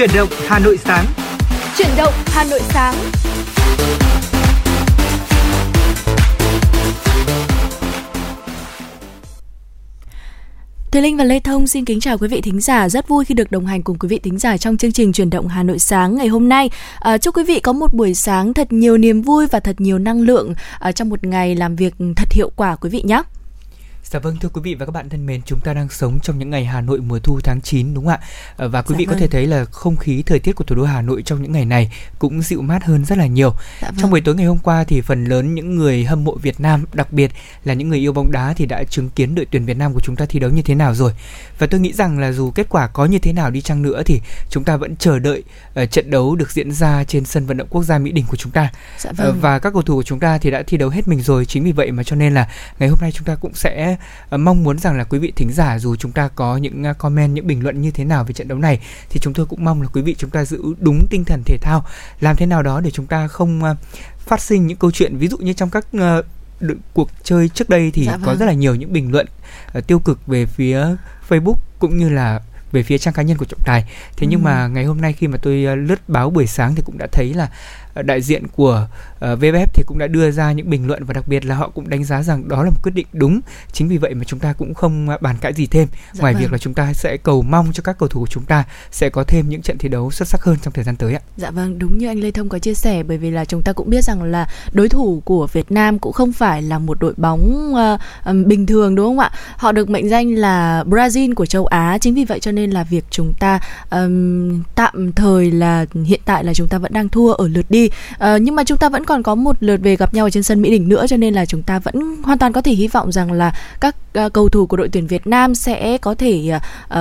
Chuyển động Hà Nội sáng. Chuyển động Hà Nội sáng. Thùy Linh và Lê Thông xin kính chào quý vị thính giả. Rất vui khi được đồng hành cùng quý vị thính giả trong chương trình Chuyển động Hà Nội sáng ngày hôm nay. À, chúc quý vị có một buổi sáng thật nhiều niềm vui và thật nhiều năng lượng à, trong một ngày làm việc thật hiệu quả quý vị nhé. Dạ vâng thưa quý vị và các bạn thân mến, chúng ta đang sống trong những ngày Hà Nội mùa thu tháng 9 đúng không ạ? Ờ, và quý dạ vị vâng. có thể thấy là không khí thời tiết của thủ đô Hà Nội trong những ngày này cũng dịu mát hơn rất là nhiều. Dạ vâng. Trong buổi tối ngày hôm qua thì phần lớn những người hâm mộ Việt Nam, đặc biệt là những người yêu bóng đá thì đã chứng kiến đội tuyển Việt Nam của chúng ta thi đấu như thế nào rồi. Và tôi nghĩ rằng là dù kết quả có như thế nào đi chăng nữa thì chúng ta vẫn chờ đợi uh, trận đấu được diễn ra trên sân vận động quốc gia Mỹ Đình của chúng ta. Dạ vâng. uh, và các cầu thủ của chúng ta thì đã thi đấu hết mình rồi, chính vì vậy mà cho nên là ngày hôm nay chúng ta cũng sẽ mong muốn rằng là quý vị thính giả dù chúng ta có những uh, comment những bình luận như thế nào về trận đấu này thì chúng tôi cũng mong là quý vị chúng ta giữ đúng tinh thần thể thao làm thế nào đó để chúng ta không uh, phát sinh những câu chuyện ví dụ như trong các cuộc chơi trước đây thì dạ vâng. có rất là nhiều những bình luận uh, tiêu cực về phía Facebook cũng như là về phía trang cá nhân của trọng tài thế ừ. nhưng mà ngày hôm nay khi mà tôi lướt báo buổi sáng thì cũng đã thấy là Ờ, đại diện của ờ, VFF thì cũng đã đưa ra những bình luận và đặc biệt là họ cũng đánh giá rằng đó là một quyết định đúng. Chính vì vậy mà chúng ta cũng không bàn cãi gì thêm dạ ngoài vâng. việc là chúng ta sẽ cầu mong cho các cầu thủ của chúng ta sẽ có thêm những trận thi đấu xuất sắc hơn trong thời gian tới ạ. Dạ vâng, đúng như anh Lê Thông có chia sẻ bởi vì là chúng ta cũng biết rằng là đối thủ của Việt Nam cũng không phải là một đội bóng uh, bình thường đúng không ạ? Họ được mệnh danh là Brazil của châu Á, chính vì vậy cho nên là việc chúng ta um, tạm thời là hiện tại là chúng ta vẫn đang thua ở lượt đi đi à, nhưng mà chúng ta vẫn còn có một lượt về gặp nhau ở trên sân Mỹ Đình nữa cho nên là chúng ta vẫn hoàn toàn có thể hy vọng rằng là các uh, cầu thủ của đội tuyển Việt Nam sẽ có thể uh,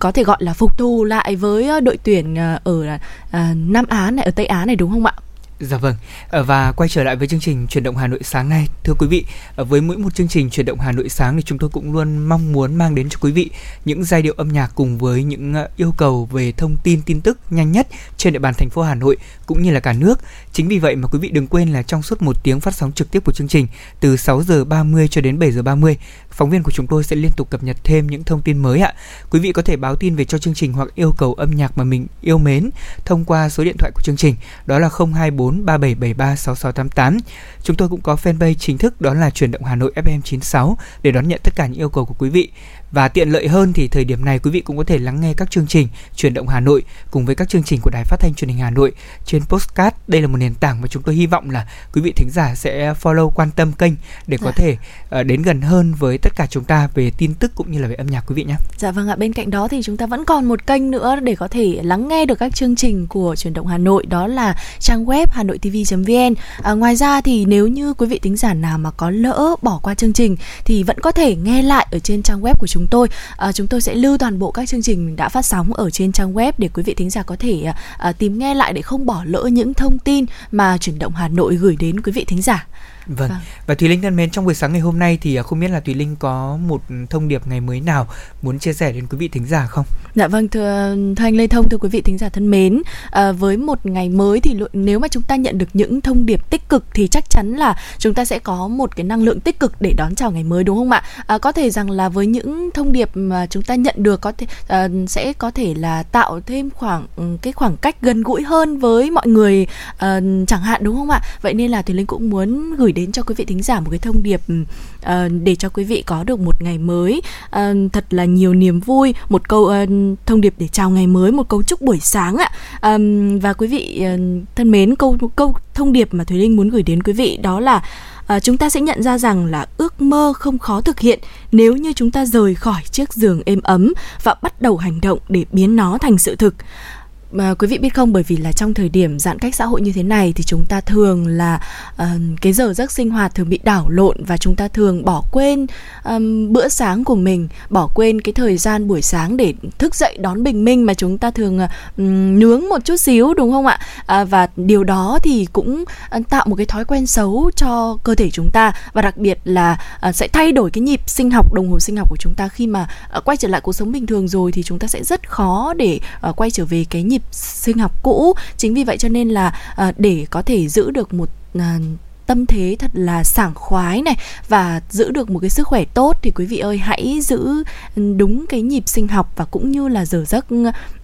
có thể gọi là phục thù lại với đội tuyển uh, ở uh, Nam Á này ở Tây Á này đúng không ạ? Dạ vâng. Ờ, và quay trở lại với chương trình chuyển động Hà Nội sáng nay, thưa quý vị, ờ, với mỗi một chương trình chuyển động Hà Nội sáng thì chúng tôi cũng luôn mong muốn mang đến cho quý vị những giai điệu âm nhạc cùng với những ờ, yêu cầu về thông tin tin tức nhanh nhất trên địa bàn thành phố Hà Nội cũng như là cả nước. Chính vì vậy mà quý vị đừng quên là trong suốt một tiếng phát sóng trực tiếp của chương trình từ 6 giờ 30 cho đến 7 giờ 30, phóng viên của chúng tôi sẽ liên tục cập nhật thêm những thông tin mới ạ. Quý vị có thể báo tin về cho chương trình hoặc yêu cầu âm nhạc mà mình yêu mến thông qua số điện thoại của chương trình, đó là 024 3773 6688. Chúng tôi cũng có fanpage chính thức đó là chuyển động Hà Nội FM96 để đón nhận tất cả những yêu cầu của quý vị. Và tiện lợi hơn thì thời điểm này quý vị cũng có thể lắng nghe các chương trình chuyển động Hà Nội cùng với các chương trình của Đài Phát thanh Truyền hình Hà Nội trên Postcard. Đây là một nền tảng mà chúng tôi hy vọng là quý vị thính giả sẽ follow quan tâm kênh để có dạ. thể uh, đến gần hơn với tất cả chúng ta về tin tức cũng như là về âm nhạc quý vị nhé. Dạ vâng ạ, bên cạnh đó thì chúng ta vẫn còn một kênh nữa để có thể lắng nghe được các chương trình của chuyển động Hà Nội đó là trang web hà nội tv.vn. À, ngoài ra thì nếu như quý vị thính giả nào mà có lỡ bỏ qua chương trình thì vẫn có thể nghe lại ở trên trang web của chúng chúng tôi à, chúng tôi sẽ lưu toàn bộ các chương trình đã phát sóng ở trên trang web để quý vị thính giả có thể à, à tìm nghe lại để không bỏ lỡ những thông tin mà chuyển động Hà Nội gửi đến quý vị thính giả. Vâng. vâng. Và Thùy Linh thân mến, trong buổi sáng ngày hôm nay thì à, không biết là Thùy Linh có một thông điệp ngày mới nào muốn chia sẻ đến quý vị thính giả không? Dạ vâng, thưa, thưa anh Lê Thông, thưa quý vị thính giả thân mến, à, với một ngày mới thì nếu mà chúng ta nhận được những thông điệp tích cực thì chắc chắn là chúng ta sẽ có một cái năng lượng tích cực để đón chào ngày mới đúng không ạ? À, có thể rằng là với những thông điệp mà chúng ta nhận được có thể à, sẽ có thể là tạo thêm khoảng ừ, cái khoảng cách gần gũi hơn với mọi người à, chẳng hạn đúng không ạ? Vậy nên là Thùy Linh cũng muốn gửi đến cho quý vị thính giả một cái thông điệp uh, để cho quý vị có được một ngày mới. Uh, thật là nhiều niềm vui một câu uh, thông điệp để chào ngày mới một câu chúc buổi sáng ạ. Um, và quý vị uh, thân mến câu câu thông điệp mà thùy linh muốn gửi đến quý vị đó là à, chúng ta sẽ nhận ra rằng là ước mơ không khó thực hiện nếu như chúng ta rời khỏi chiếc giường êm ấm và bắt đầu hành động để biến nó thành sự thực mà quý vị biết không bởi vì là trong thời điểm giãn cách xã hội như thế này thì chúng ta thường là uh, cái giờ giấc sinh hoạt thường bị đảo lộn và chúng ta thường bỏ quên um, bữa sáng của mình bỏ quên cái thời gian buổi sáng để thức dậy đón bình minh mà chúng ta thường um, nướng một chút xíu đúng không ạ? À, và điều đó thì cũng uh, tạo một cái thói quen xấu cho cơ thể chúng ta và đặc biệt là uh, sẽ thay đổi cái nhịp sinh học đồng hồ sinh học của chúng ta khi mà uh, quay trở lại cuộc sống bình thường rồi thì chúng ta sẽ rất khó để uh, quay trở về cái nhịp sinh học cũ chính vì vậy cho nên là à, để có thể giữ được một à, tâm thế thật là sảng khoái này và giữ được một cái sức khỏe tốt thì quý vị ơi hãy giữ ừ, đúng cái nhịp sinh học và cũng như là giờ giấc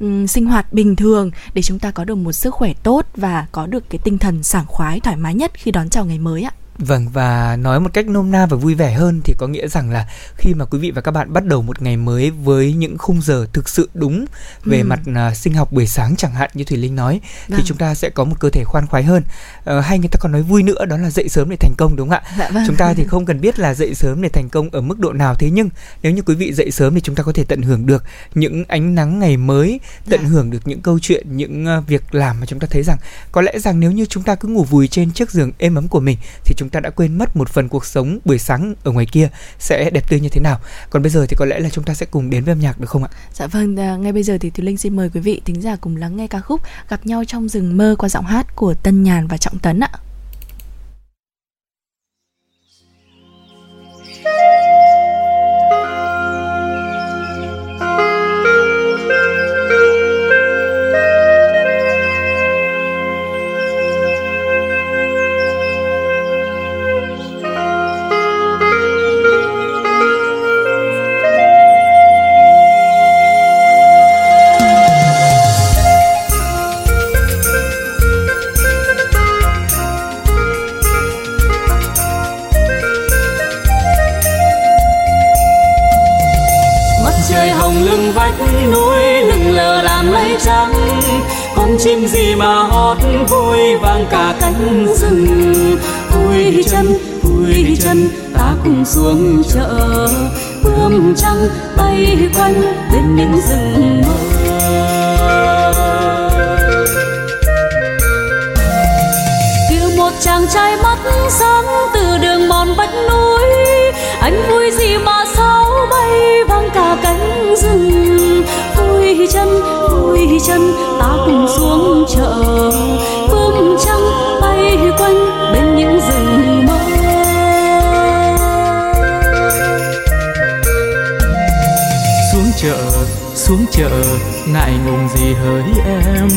um, sinh hoạt bình thường để chúng ta có được một sức khỏe tốt và có được cái tinh thần sảng khoái thoải mái nhất khi đón chào ngày mới ạ. Vâng và nói một cách nôm na và vui vẻ hơn thì có nghĩa rằng là khi mà quý vị và các bạn bắt đầu một ngày mới với những khung giờ thực sự đúng về ừ. mặt uh, sinh học buổi sáng chẳng hạn như Thủy Linh nói vâng. thì chúng ta sẽ có một cơ thể khoan khoái hơn. Uh, hay người ta còn nói vui nữa đó là dậy sớm để thành công đúng không ạ? Dạ, vâng. Chúng ta thì không cần biết là dậy sớm để thành công ở mức độ nào thế nhưng nếu như quý vị dậy sớm thì chúng ta có thể tận hưởng được những ánh nắng ngày mới, tận dạ. hưởng được những câu chuyện, những uh, việc làm mà chúng ta thấy rằng có lẽ rằng nếu như chúng ta cứ ngủ vùi trên chiếc giường êm ấm của mình thì chúng ta đã quên mất một phần cuộc sống buổi sáng ở ngoài kia sẽ đẹp tươi như thế nào. Còn bây giờ thì có lẽ là chúng ta sẽ cùng đến với âm nhạc được không ạ? Dạ vâng à, ngay bây giờ thì thùy linh xin mời quý vị thính giả cùng lắng nghe ca khúc gặp nhau trong rừng mơ qua giọng hát của tân nhàn và trọng tấn ạ. Núi lưng lờ làm lê trắng, con chim gì mà hót vui vang cả cánh rừng. Vui chân vui chân ta cùng xuống chợ. Bướm trắng bay quanh bên những rừng mơ. Một chàng trai mắt sáng từ đường mòn vách núi anh vui gì mà chân vui chân ta cùng xuống chợ. Bướm trắng bay quanh bên những rừng mơ. Xuống chợ xuống chợ ngại ngùng gì hỡi em?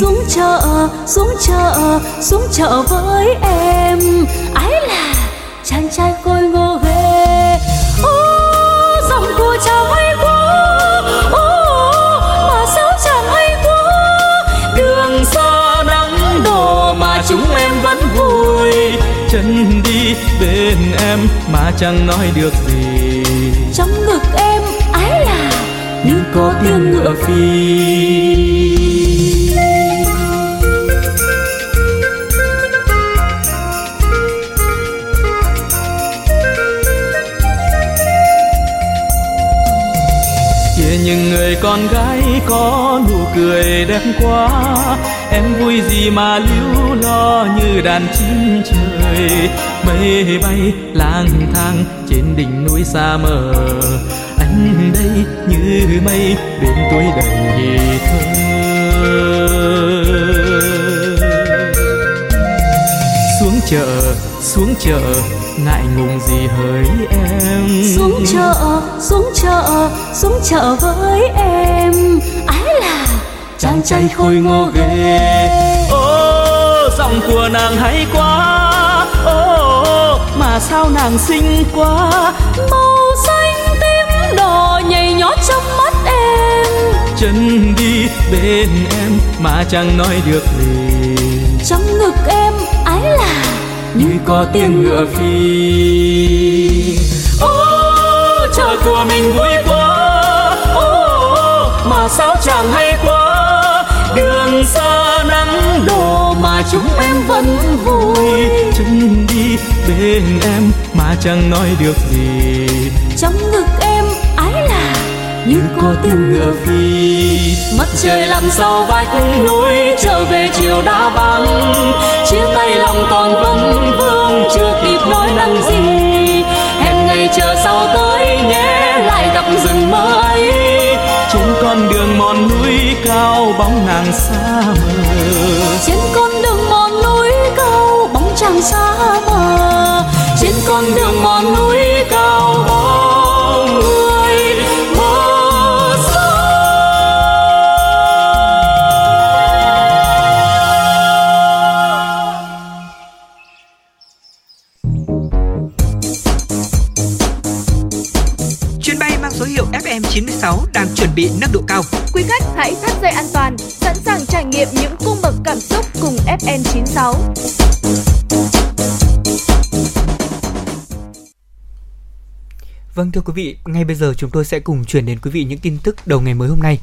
Xuống chợ xuống chợ xuống chợ với em. Ái là chàng trai khôi chẳng nói được gì. Trong ngực em ái là như có tiếng ngựa phi. Những người con gái có nụ cười đẹp quá em vui gì mà lưu lo như đàn chim trời mây bay lang thang trên đỉnh núi xa mờ. Anh đây như mây bên tuổi đầy thơ xuống chợ xuống chợ ngại ngùng gì hỡi em? Xuống chợ xuống chợ xuống chợ với em. Ái là chàng trai khôi ngô ghê. Ô giọng của nàng hay quá mà sao nàng xinh quá. Màu xanh tím đỏ nhảy nhót trong mắt em. Chân đi bên em mà chẳng nói được gì. Trong ngực em ái là như có tiếng ngựa phi. ô chợ của mình vui quá. Ô mà sao chẳng hay quá. Đường xa nắng đổ mà chúng em vẫn vui. Chân đi bên em mà chẳng nói được gì. Trong ngực em ái là như có tiếng ngựa phi mắt trời lặn sau vách núi thưa quý vị, ngay bây giờ chúng tôi sẽ cùng chuyển đến quý vị những tin tức đầu ngày mới hôm nay.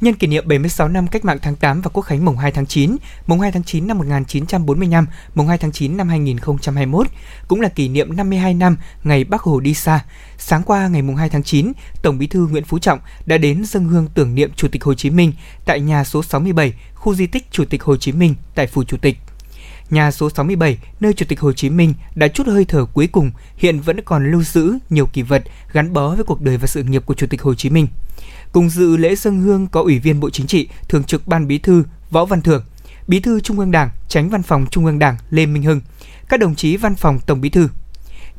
Nhân kỷ niệm 76 năm Cách mạng tháng 8 và Quốc khánh mùng 2 tháng 9, mùng 2 tháng 9 năm 1945, mùng 2 tháng 9 năm 2021, cũng là kỷ niệm 52 năm ngày Bác Hồ đi xa. Sáng qua ngày mùng 2 tháng 9, Tổng Bí thư Nguyễn Phú Trọng đã đến dâng hương tưởng niệm Chủ tịch Hồ Chí Minh tại nhà số 67, khu di tích Chủ tịch Hồ Chí Minh tại phủ Chủ tịch. Nhà số 67, nơi Chủ tịch Hồ Chí Minh đã chút hơi thở cuối cùng, hiện vẫn còn lưu giữ nhiều kỷ vật gắn bó với cuộc đời và sự nghiệp của Chủ tịch Hồ Chí Minh. Cùng dự lễ dân hương có Ủy viên Bộ Chính trị, Thường trực Ban Bí thư Võ Văn Thưởng, Bí thư Trung ương Đảng, Tránh Văn phòng Trung ương Đảng Lê Minh Hưng, các đồng chí Văn phòng Tổng Bí thư.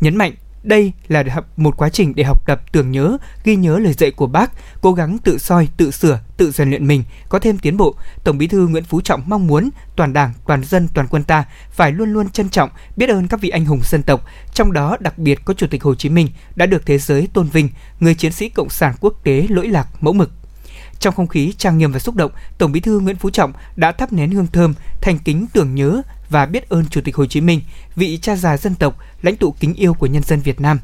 Nhấn mạnh đây là một quá trình để học tập tưởng nhớ, ghi nhớ lời dạy của bác, cố gắng tự soi, tự sửa, tự rèn luyện mình, có thêm tiến bộ. Tổng Bí thư Nguyễn Phú Trọng mong muốn toàn Đảng, toàn dân, toàn quân ta phải luôn luôn trân trọng, biết ơn các vị anh hùng dân tộc, trong đó đặc biệt có Chủ tịch Hồ Chí Minh đã được thế giới tôn vinh, người chiến sĩ cộng sản quốc tế lỗi lạc mẫu mực. Trong không khí trang nghiêm và xúc động, Tổng Bí thư Nguyễn Phú Trọng đã thắp nén hương thơm, thành kính tưởng nhớ và biết ơn Chủ tịch Hồ Chí Minh, vị cha già dân tộc, lãnh tụ kính yêu của nhân dân Việt Nam.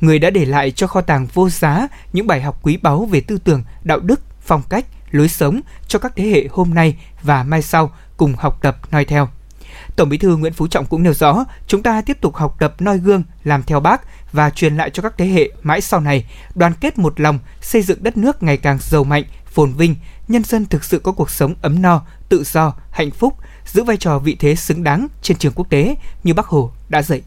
Người đã để lại cho kho tàng vô giá những bài học quý báu về tư tưởng, đạo đức, phong cách, lối sống cho các thế hệ hôm nay và mai sau cùng học tập noi theo. Tổng Bí thư Nguyễn Phú Trọng cũng nêu rõ, chúng ta tiếp tục học tập noi gương, làm theo Bác và truyền lại cho các thế hệ mãi sau này, đoàn kết một lòng, xây dựng đất nước ngày càng giàu mạnh, phồn vinh, nhân dân thực sự có cuộc sống ấm no, tự do, hạnh phúc, giữ vai trò vị thế xứng đáng trên trường quốc tế như Bác Hồ đã dạy.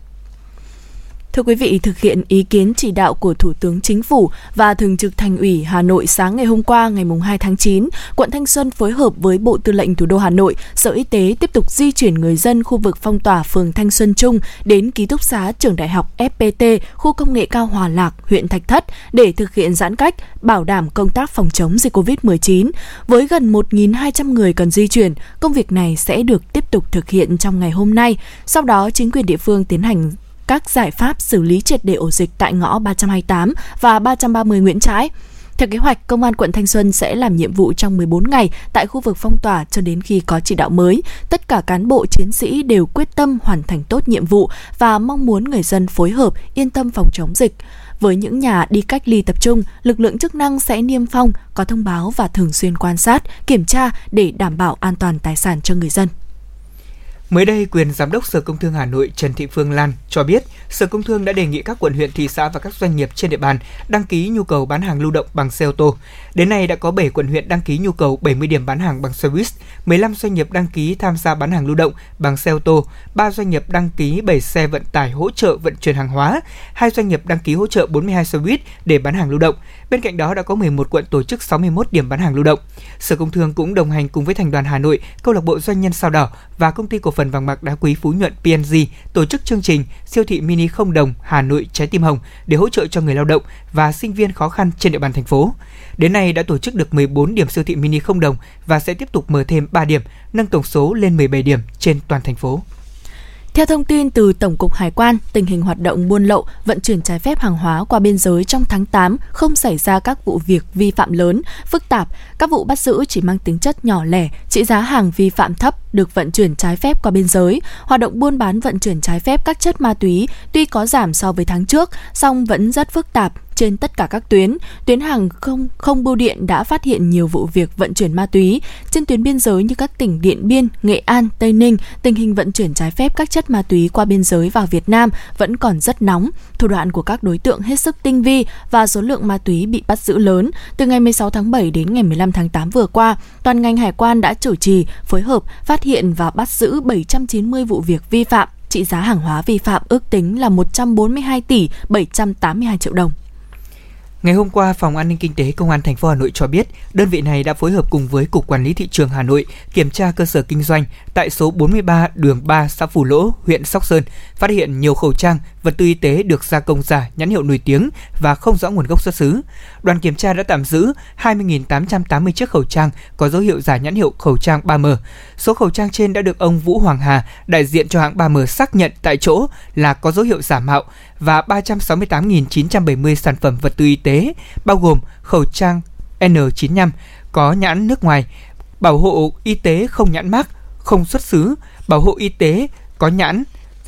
Thưa quý vị, thực hiện ý kiến chỉ đạo của Thủ tướng Chính phủ và Thường trực Thành ủy Hà Nội sáng ngày hôm qua ngày 2 tháng 9, quận Thanh Xuân phối hợp với Bộ Tư lệnh Thủ đô Hà Nội, Sở Y tế tiếp tục di chuyển người dân khu vực phong tỏa phường Thanh Xuân Trung đến ký túc xá trường đại học FPT, khu công nghệ cao Hòa Lạc, huyện Thạch Thất để thực hiện giãn cách, bảo đảm công tác phòng chống dịch COVID-19. Với gần 1.200 người cần di chuyển, công việc này sẽ được tiếp tục thực hiện trong ngày hôm nay. Sau đó, chính quyền địa phương tiến hành các giải pháp xử lý triệt để ổ dịch tại ngõ 328 và 330 Nguyễn Trãi. Theo kế hoạch, Công an quận Thanh Xuân sẽ làm nhiệm vụ trong 14 ngày tại khu vực phong tỏa cho đến khi có chỉ đạo mới. Tất cả cán bộ chiến sĩ đều quyết tâm hoàn thành tốt nhiệm vụ và mong muốn người dân phối hợp, yên tâm phòng chống dịch. Với những nhà đi cách ly tập trung, lực lượng chức năng sẽ niêm phong, có thông báo và thường xuyên quan sát, kiểm tra để đảm bảo an toàn tài sản cho người dân. Mới đây, quyền giám đốc Sở Công Thương Hà Nội Trần Thị Phương Lan cho biết, Sở Công Thương đã đề nghị các quận huyện, thị xã và các doanh nghiệp trên địa bàn đăng ký nhu cầu bán hàng lưu động bằng xe ô tô. Đến nay đã có 7 quận huyện đăng ký nhu cầu 70 điểm bán hàng bằng xe buýt, 15 doanh nghiệp đăng ký tham gia bán hàng lưu động bằng xe ô tô, 3 doanh nghiệp đăng ký 7 xe vận tải hỗ trợ vận chuyển hàng hóa, 2 doanh nghiệp đăng ký hỗ trợ 42 xe buýt để bán hàng lưu động. Bên cạnh đó đã có 11 quận tổ chức 61 điểm bán hàng lưu động. Sở Công Thương cũng đồng hành cùng với Thành đoàn Hà Nội, Câu lạc bộ Doanh nhân Sao Đỏ và công ty cổ phần vàng bạc đá quý Phú Nhuận PNG tổ chức chương trình siêu thị mini không đồng Hà Nội trái tim hồng để hỗ trợ cho người lao động và sinh viên khó khăn trên địa bàn thành phố. Đến nay đã tổ chức được 14 điểm siêu thị mini không đồng và sẽ tiếp tục mở thêm 3 điểm, nâng tổng số lên 17 điểm trên toàn thành phố. Theo thông tin từ Tổng cục Hải quan, tình hình hoạt động buôn lậu, vận chuyển trái phép hàng hóa qua biên giới trong tháng 8 không xảy ra các vụ việc vi phạm lớn, phức tạp. Các vụ bắt giữ chỉ mang tính chất nhỏ lẻ, trị giá hàng vi phạm thấp được vận chuyển trái phép qua biên giới. Hoạt động buôn bán vận chuyển trái phép các chất ma túy tuy có giảm so với tháng trước, song vẫn rất phức tạp, trên tất cả các tuyến. Tuyến hàng không không bưu điện đã phát hiện nhiều vụ việc vận chuyển ma túy. Trên tuyến biên giới như các tỉnh Điện Biên, Nghệ An, Tây Ninh, tình hình vận chuyển trái phép các chất ma túy qua biên giới vào Việt Nam vẫn còn rất nóng. Thủ đoạn của các đối tượng hết sức tinh vi và số lượng ma túy bị bắt giữ lớn. Từ ngày 16 tháng 7 đến ngày 15 tháng 8 vừa qua, toàn ngành hải quan đã chủ trì, phối hợp, phát hiện và bắt giữ 790 vụ việc vi phạm trị giá hàng hóa vi phạm ước tính là 142 tỷ 782 triệu đồng. Ngày hôm qua, Phòng An ninh Kinh tế Công an thành phố Hà Nội cho biết, đơn vị này đã phối hợp cùng với Cục Quản lý thị trường Hà Nội kiểm tra cơ sở kinh doanh tại số 43 đường 3 xã Phủ Lỗ, huyện Sóc Sơn, phát hiện nhiều khẩu trang vật tư y tế được gia công giả, nhãn hiệu nổi tiếng và không rõ nguồn gốc xuất xứ. Đoàn kiểm tra đã tạm giữ 20.880 chiếc khẩu trang có dấu hiệu giả nhãn hiệu khẩu trang 3M. Số khẩu trang trên đã được ông Vũ Hoàng Hà, đại diện cho hãng 3M xác nhận tại chỗ là có dấu hiệu giả mạo và 368.970 sản phẩm vật tư y tế, bao gồm khẩu trang N95 có nhãn nước ngoài, bảo hộ y tế không nhãn mác, không xuất xứ, bảo hộ y tế có nhãn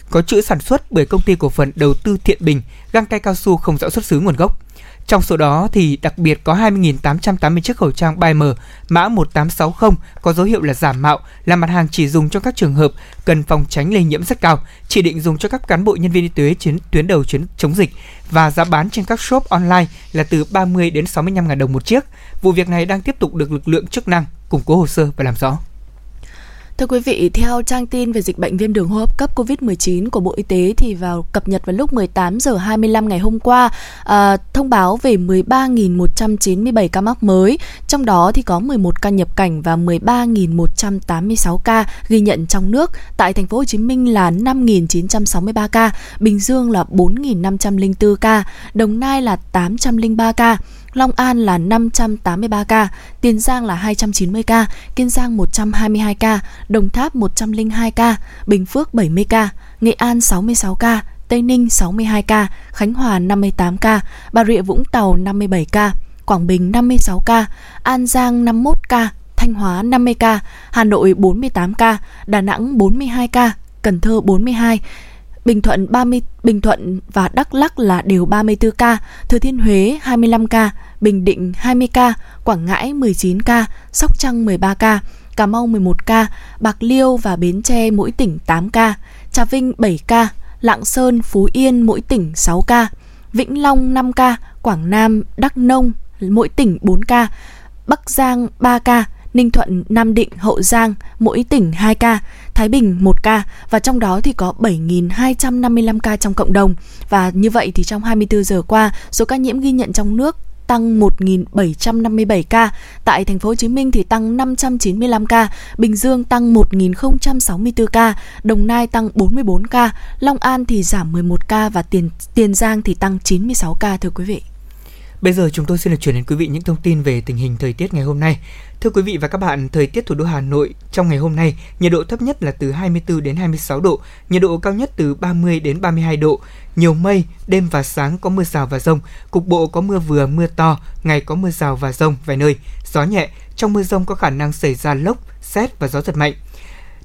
có chữ sản xuất bởi công ty cổ phần đầu tư Thiện Bình, găng tay cao su không rõ xuất xứ nguồn gốc. Trong số đó thì đặc biệt có 20.880 chiếc khẩu trang 3M mã 1860 có dấu hiệu là giả mạo, là mặt hàng chỉ dùng cho các trường hợp cần phòng tránh lây nhiễm rất cao, chỉ định dùng cho các cán bộ nhân viên y tế chiến tuyến đầu chiến chống dịch và giá bán trên các shop online là từ 30 đến 65 000 đồng một chiếc. Vụ việc này đang tiếp tục được lực lượng chức năng củng cố hồ sơ và làm rõ. Thưa quý vị, theo trang tin về dịch bệnh viêm đường hô hấp cấp COVID-19 của Bộ Y tế thì vào cập nhật vào lúc 18 giờ 25 ngày hôm qua à, thông báo về 13.197 ca mắc mới, trong đó thì có 11 ca nhập cảnh và 13.186 ca ghi nhận trong nước. Tại thành phố Hồ Chí Minh là 5.963 ca, Bình Dương là 4.504 ca, Đồng Nai là 803 ca. Long An là 583 ca, Tiền Giang là 290 ca, Kiên Giang 122 ca, Đồng Tháp 102 ca, Bình Phước 70 ca, Nghệ An 66 ca, Tây Ninh 62 ca, Khánh Hòa 58 ca, Bà Rịa Vũng Tàu 57 ca, Quảng Bình 56 ca, An Giang 51 ca, Thanh Hóa 50 ca, Hà Nội 48 ca, Đà Nẵng 42 ca, Cần Thơ 42, Bình Thuận 30 Bình Thuận và Đắk Lắk là đều 34 ca, Thừa Thiên Huế 25 ca, Bình Định 20 ca, Quảng Ngãi 19 ca, Sóc Trăng 13 ca, Cà Mau 11 ca, Bạc Liêu và Bến Tre mỗi tỉnh 8 ca, Trà Vinh 7 ca, Lạng Sơn, Phú Yên mỗi tỉnh 6 ca, Vĩnh Long 5 ca, Quảng Nam, Đắk Nông mỗi tỉnh 4 ca, Bắc Giang 3 ca, Ninh Thuận, Nam Định, Hậu Giang, mỗi tỉnh 2 ca, Thái Bình 1 ca và trong đó thì có 7.255 ca trong cộng đồng. Và như vậy thì trong 24 giờ qua, số ca nhiễm ghi nhận trong nước tăng 1.757 ca, tại thành phố Hồ Chí Minh thì tăng 595 ca, Bình Dương tăng 1.064 ca, Đồng Nai tăng 44 ca, Long An thì giảm 11 ca và Tiền Tiền Giang thì tăng 96 ca thưa quý vị. Bây giờ chúng tôi xin được chuyển đến quý vị những thông tin về tình hình thời tiết ngày hôm nay. Thưa quý vị và các bạn, thời tiết thủ đô Hà Nội trong ngày hôm nay, nhiệt độ thấp nhất là từ 24 đến 26 độ, nhiệt độ cao nhất từ 30 đến 32 độ. Nhiều mây, đêm và sáng có mưa rào và rông, cục bộ có mưa vừa mưa to, ngày có mưa rào và rông vài nơi, gió nhẹ, trong mưa rông có khả năng xảy ra lốc, xét và gió giật mạnh.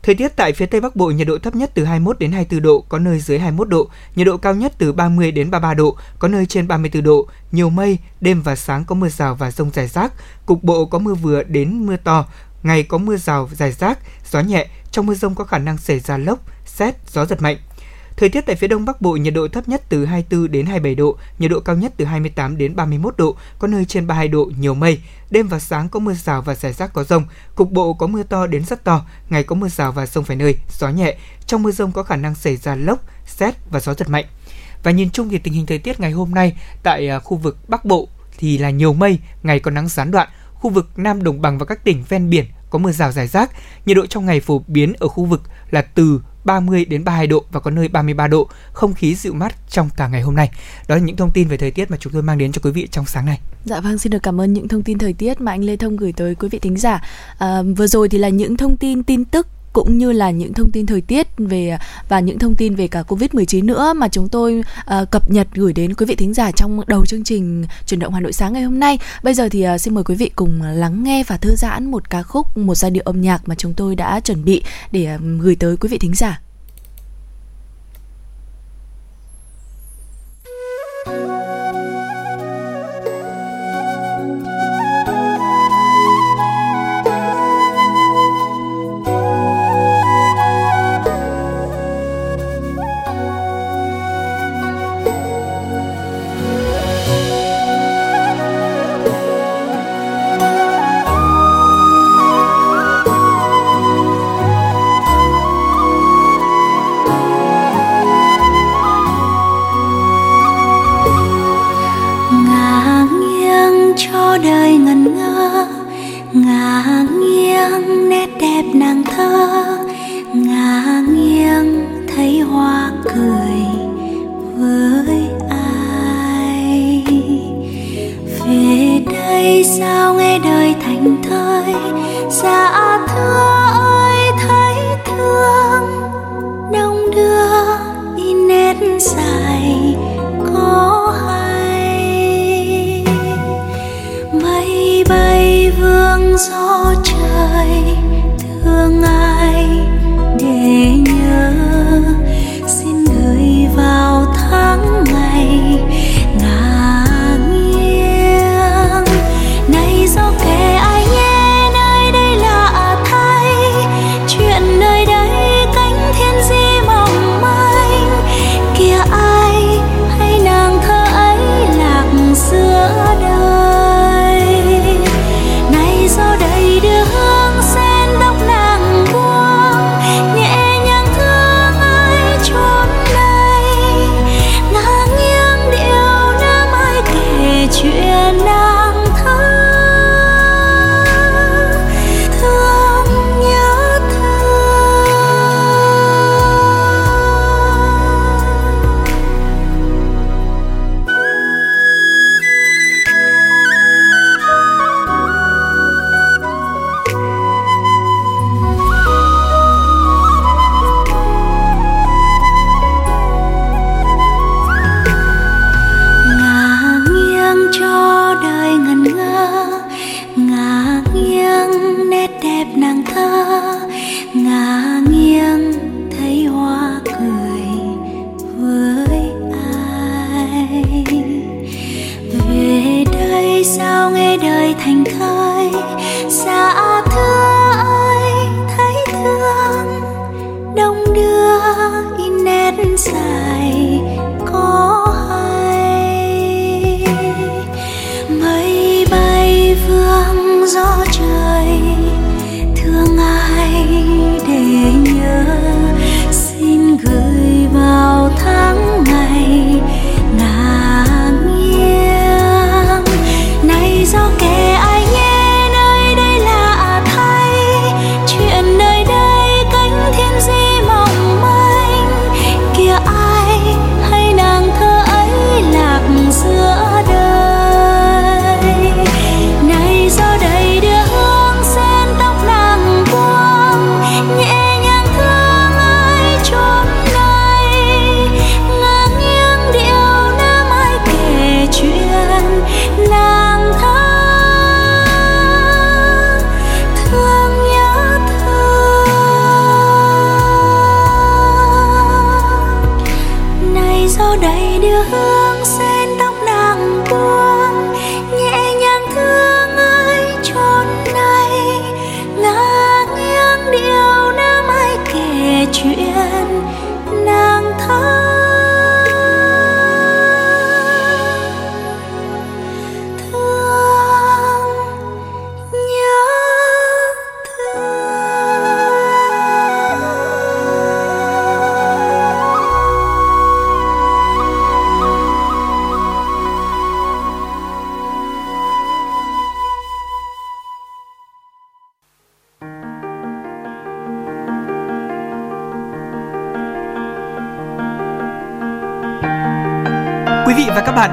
Thời tiết tại phía Tây Bắc Bộ nhiệt độ thấp nhất từ 21 đến 24 độ, có nơi dưới 21 độ, nhiệt độ cao nhất từ 30 đến 33 độ, có nơi trên 34 độ, nhiều mây, đêm và sáng có mưa rào và rông rải rác, cục bộ có mưa vừa đến mưa to, ngày có mưa rào rải rác, gió nhẹ, trong mưa rông có khả năng xảy ra lốc, xét, gió giật mạnh. Thời tiết tại phía Đông Bắc Bộ nhiệt độ thấp nhất từ 24 đến 27 độ, nhiệt độ cao nhất từ 28 đến 31 độ, có nơi trên 32 độ, nhiều mây. Đêm và sáng có mưa rào và rải rác có rông, cục bộ có mưa to đến rất to, ngày có mưa rào và rông vài nơi, gió nhẹ. Trong mưa rông có khả năng xảy ra lốc, xét và gió giật mạnh. Và nhìn chung thì tình hình thời tiết ngày hôm nay tại à, khu vực Bắc Bộ thì là nhiều mây, ngày có nắng gián đoạn. Khu vực Nam Đồng bằng và các tỉnh ven biển có mưa rào rải rác. Nhiệt độ trong ngày phổ biến ở khu vực là từ 30 đến 32 độ và có nơi 33 độ, không khí dịu mát trong cả ngày hôm nay. Đó là những thông tin về thời tiết mà chúng tôi mang đến cho quý vị trong sáng nay. Dạ vâng, xin được cảm ơn những thông tin thời tiết mà anh Lê Thông gửi tới quý vị thính giả. À, vừa rồi thì là những thông tin tin tức cũng như là những thông tin thời tiết về và những thông tin về cả Covid-19 nữa mà chúng tôi uh, cập nhật gửi đến quý vị thính giả trong đầu chương trình chuyển động Hà Nội sáng ngày hôm nay. Bây giờ thì uh, xin mời quý vị cùng lắng nghe và thư giãn một ca khúc, một giai điệu âm nhạc mà chúng tôi đã chuẩn bị để uh, gửi tới quý vị thính giả. cười với ai? Về đây sao nghe đời thành thơi? Dạ thưa ơi, thấy thương. Đông đưa đi nét dài, có hay? Mây bay vương gió trời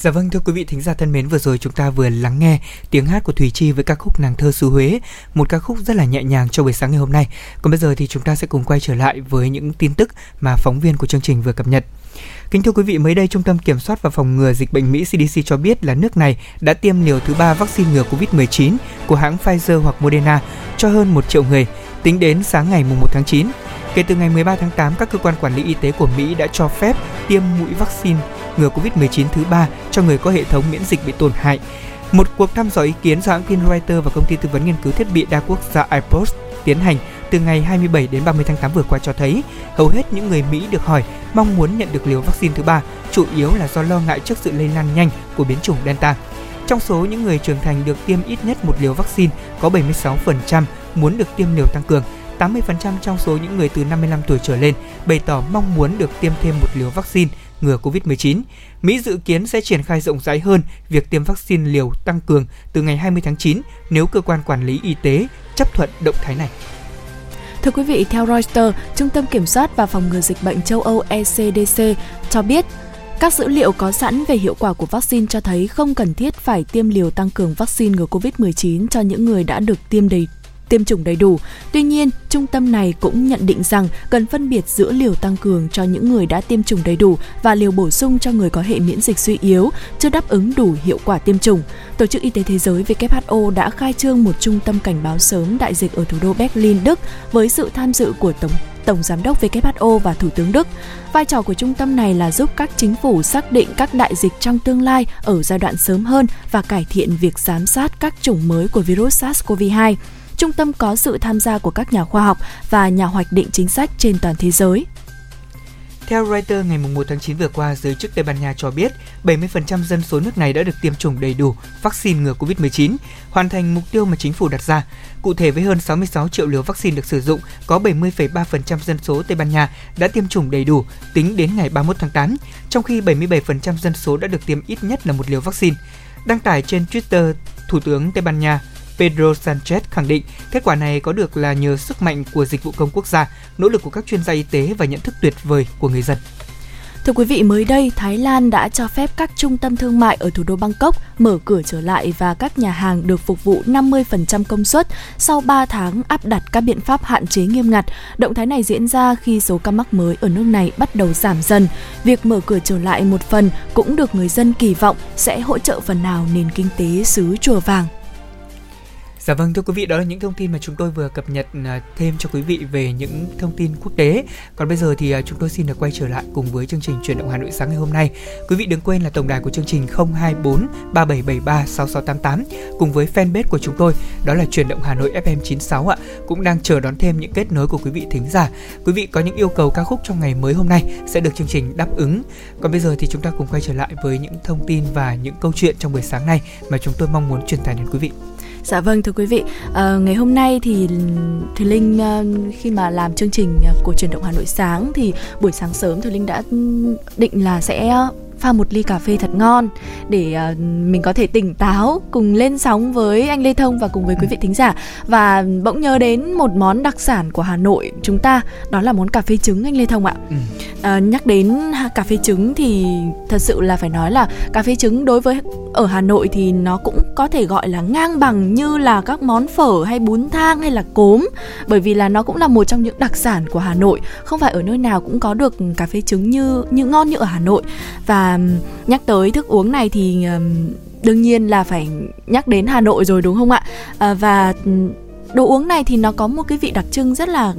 Dạ vâng thưa quý vị thính giả thân mến vừa rồi chúng ta vừa lắng nghe tiếng hát của Thùy Chi với ca khúc Nàng thơ xứ Huế, một ca khúc rất là nhẹ nhàng cho buổi sáng ngày hôm nay. Còn bây giờ thì chúng ta sẽ cùng quay trở lại với những tin tức mà phóng viên của chương trình vừa cập nhật. Kính thưa quý vị, mới đây Trung tâm Kiểm soát và Phòng ngừa Dịch bệnh Mỹ CDC cho biết là nước này đã tiêm liều thứ ba vaccine ngừa COVID-19 của hãng Pfizer hoặc Moderna cho hơn 1 triệu người tính đến sáng ngày 1 tháng 9. Kể từ ngày 13 tháng 8, các cơ quan quản lý y tế của Mỹ đã cho phép tiêm mũi vaccine ngừa COVID-19 thứ ba cho người có hệ thống miễn dịch bị tổn hại. Một cuộc thăm dò ý kiến do hãng tin Reuters và công ty tư vấn nghiên cứu thiết bị đa quốc gia iPost tiến hành từ ngày 27 đến 30 tháng 8 vừa qua cho thấy hầu hết những người Mỹ được hỏi mong muốn nhận được liều vaccine thứ ba chủ yếu là do lo ngại trước sự lây lan nhanh của biến chủng Delta. Trong số những người trưởng thành được tiêm ít nhất một liều vaccine, có 76% muốn được tiêm liều tăng cường, 80% trong số những người từ 55 tuổi trở lên bày tỏ mong muốn được tiêm thêm một liều vaccine ngừa COVID-19. Mỹ dự kiến sẽ triển khai rộng rãi hơn việc tiêm vaccine liều tăng cường từ ngày 20 tháng 9 nếu cơ quan quản lý y tế chấp thuận động thái này. Thưa quý vị, theo Reuters, Trung tâm Kiểm soát và Phòng ngừa Dịch bệnh châu Âu ECDC cho biết các dữ liệu có sẵn về hiệu quả của vaccine cho thấy không cần thiết phải tiêm liều tăng cường vaccine ngừa COVID-19 cho những người đã được tiêm đầy tiêm chủng đầy đủ. Tuy nhiên, trung tâm này cũng nhận định rằng cần phân biệt giữa liều tăng cường cho những người đã tiêm chủng đầy đủ và liều bổ sung cho người có hệ miễn dịch suy yếu, chưa đáp ứng đủ hiệu quả tiêm chủng. Tổ chức Y tế Thế giới WHO đã khai trương một trung tâm cảnh báo sớm đại dịch ở thủ đô Berlin, Đức với sự tham dự của Tổng Tổng Giám đốc WHO và Thủ tướng Đức. Vai trò của trung tâm này là giúp các chính phủ xác định các đại dịch trong tương lai ở giai đoạn sớm hơn và cải thiện việc giám sát các chủng mới của virus SARS-CoV-2. Trung tâm có sự tham gia của các nhà khoa học và nhà hoạch định chính sách trên toàn thế giới. Theo Reuters, ngày 1 tháng 9 vừa qua, giới chức Tây Ban Nha cho biết 70% dân số nước này đã được tiêm chủng đầy đủ vaccine ngừa COVID-19, hoàn thành mục tiêu mà chính phủ đặt ra. Cụ thể với hơn 66 triệu liều vaccine được sử dụng, có 70,3% dân số Tây Ban Nha đã tiêm chủng đầy đủ tính đến ngày 31 tháng 8, trong khi 77% dân số đã được tiêm ít nhất là một liều vaccine. Đăng tải trên Twitter, Thủ tướng Tây Ban Nha Pedro Sanchez khẳng định kết quả này có được là nhờ sức mạnh của dịch vụ công quốc gia, nỗ lực của các chuyên gia y tế và nhận thức tuyệt vời của người dân. Thưa quý vị, mới đây Thái Lan đã cho phép các trung tâm thương mại ở thủ đô Bangkok mở cửa trở lại và các nhà hàng được phục vụ 50% công suất sau 3 tháng áp đặt các biện pháp hạn chế nghiêm ngặt. Động thái này diễn ra khi số ca mắc mới ở nước này bắt đầu giảm dần. Việc mở cửa trở lại một phần cũng được người dân kỳ vọng sẽ hỗ trợ phần nào nền kinh tế xứ chùa vàng. Dạ vâng thưa quý vị, đó là những thông tin mà chúng tôi vừa cập nhật à, thêm cho quý vị về những thông tin quốc tế. Còn bây giờ thì à, chúng tôi xin được quay trở lại cùng với chương trình chuyển động Hà Nội sáng ngày hôm nay. Quý vị đừng quên là tổng đài của chương trình 024 3773 6688 cùng với fanpage của chúng tôi đó là chuyển động Hà Nội FM 96 ạ, cũng đang chờ đón thêm những kết nối của quý vị thính giả. Quý vị có những yêu cầu ca khúc trong ngày mới hôm nay sẽ được chương trình đáp ứng. Còn bây giờ thì chúng ta cùng quay trở lại với những thông tin và những câu chuyện trong buổi sáng nay mà chúng tôi mong muốn truyền tải đến quý vị. Dạ vâng thưa quý vị, à, ngày hôm nay thì Thùy Linh ờ, khi mà làm chương trình ờ, của truyền động Hà Nội sáng thì buổi sáng sớm Thùy Linh đã định là sẽ pha một ly cà phê thật ngon để uh, mình có thể tỉnh táo cùng lên sóng với anh Lê Thông và cùng với quý vị thính giả và bỗng nhớ đến một món đặc sản của Hà Nội chúng ta đó là món cà phê trứng anh Lê Thông ạ. Ừ. Uh, nhắc đến cà phê trứng thì thật sự là phải nói là cà phê trứng đối với ở Hà Nội thì nó cũng có thể gọi là ngang bằng như là các món phở hay bún thang hay là cốm bởi vì là nó cũng là một trong những đặc sản của Hà Nội không phải ở nơi nào cũng có được cà phê trứng như như ngon như ở Hà Nội và nhắc tới thức uống này thì đương nhiên là phải nhắc đến Hà Nội rồi đúng không ạ? À, và đồ uống này thì nó có một cái vị đặc trưng rất là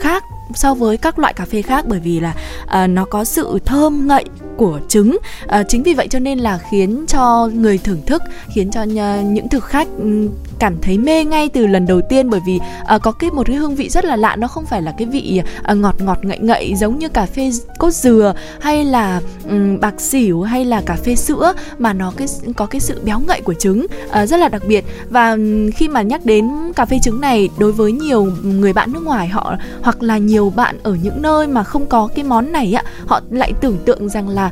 khác so với các loại cà phê khác bởi vì là uh, nó có sự thơm ngậy của trứng. À, chính vì vậy cho nên là khiến cho người thưởng thức khiến cho những thực khách ừ, cảm thấy mê ngay từ lần đầu tiên. Bởi vì à, có cái một cái hương vị rất là lạ nó không phải là cái vị à, ngọt ngọt ngậy ngậy giống như cà phê cốt dừa hay là um, bạc xỉu hay là cà phê sữa mà nó cái có cái sự béo ngậy của trứng à, rất là đặc biệt. Và um, khi mà nhắc đến cà phê trứng này đối với nhiều người bạn nước ngoài họ hoặc là nhiều bạn ở những nơi mà không có cái món này á họ lại tưởng tượng rằng là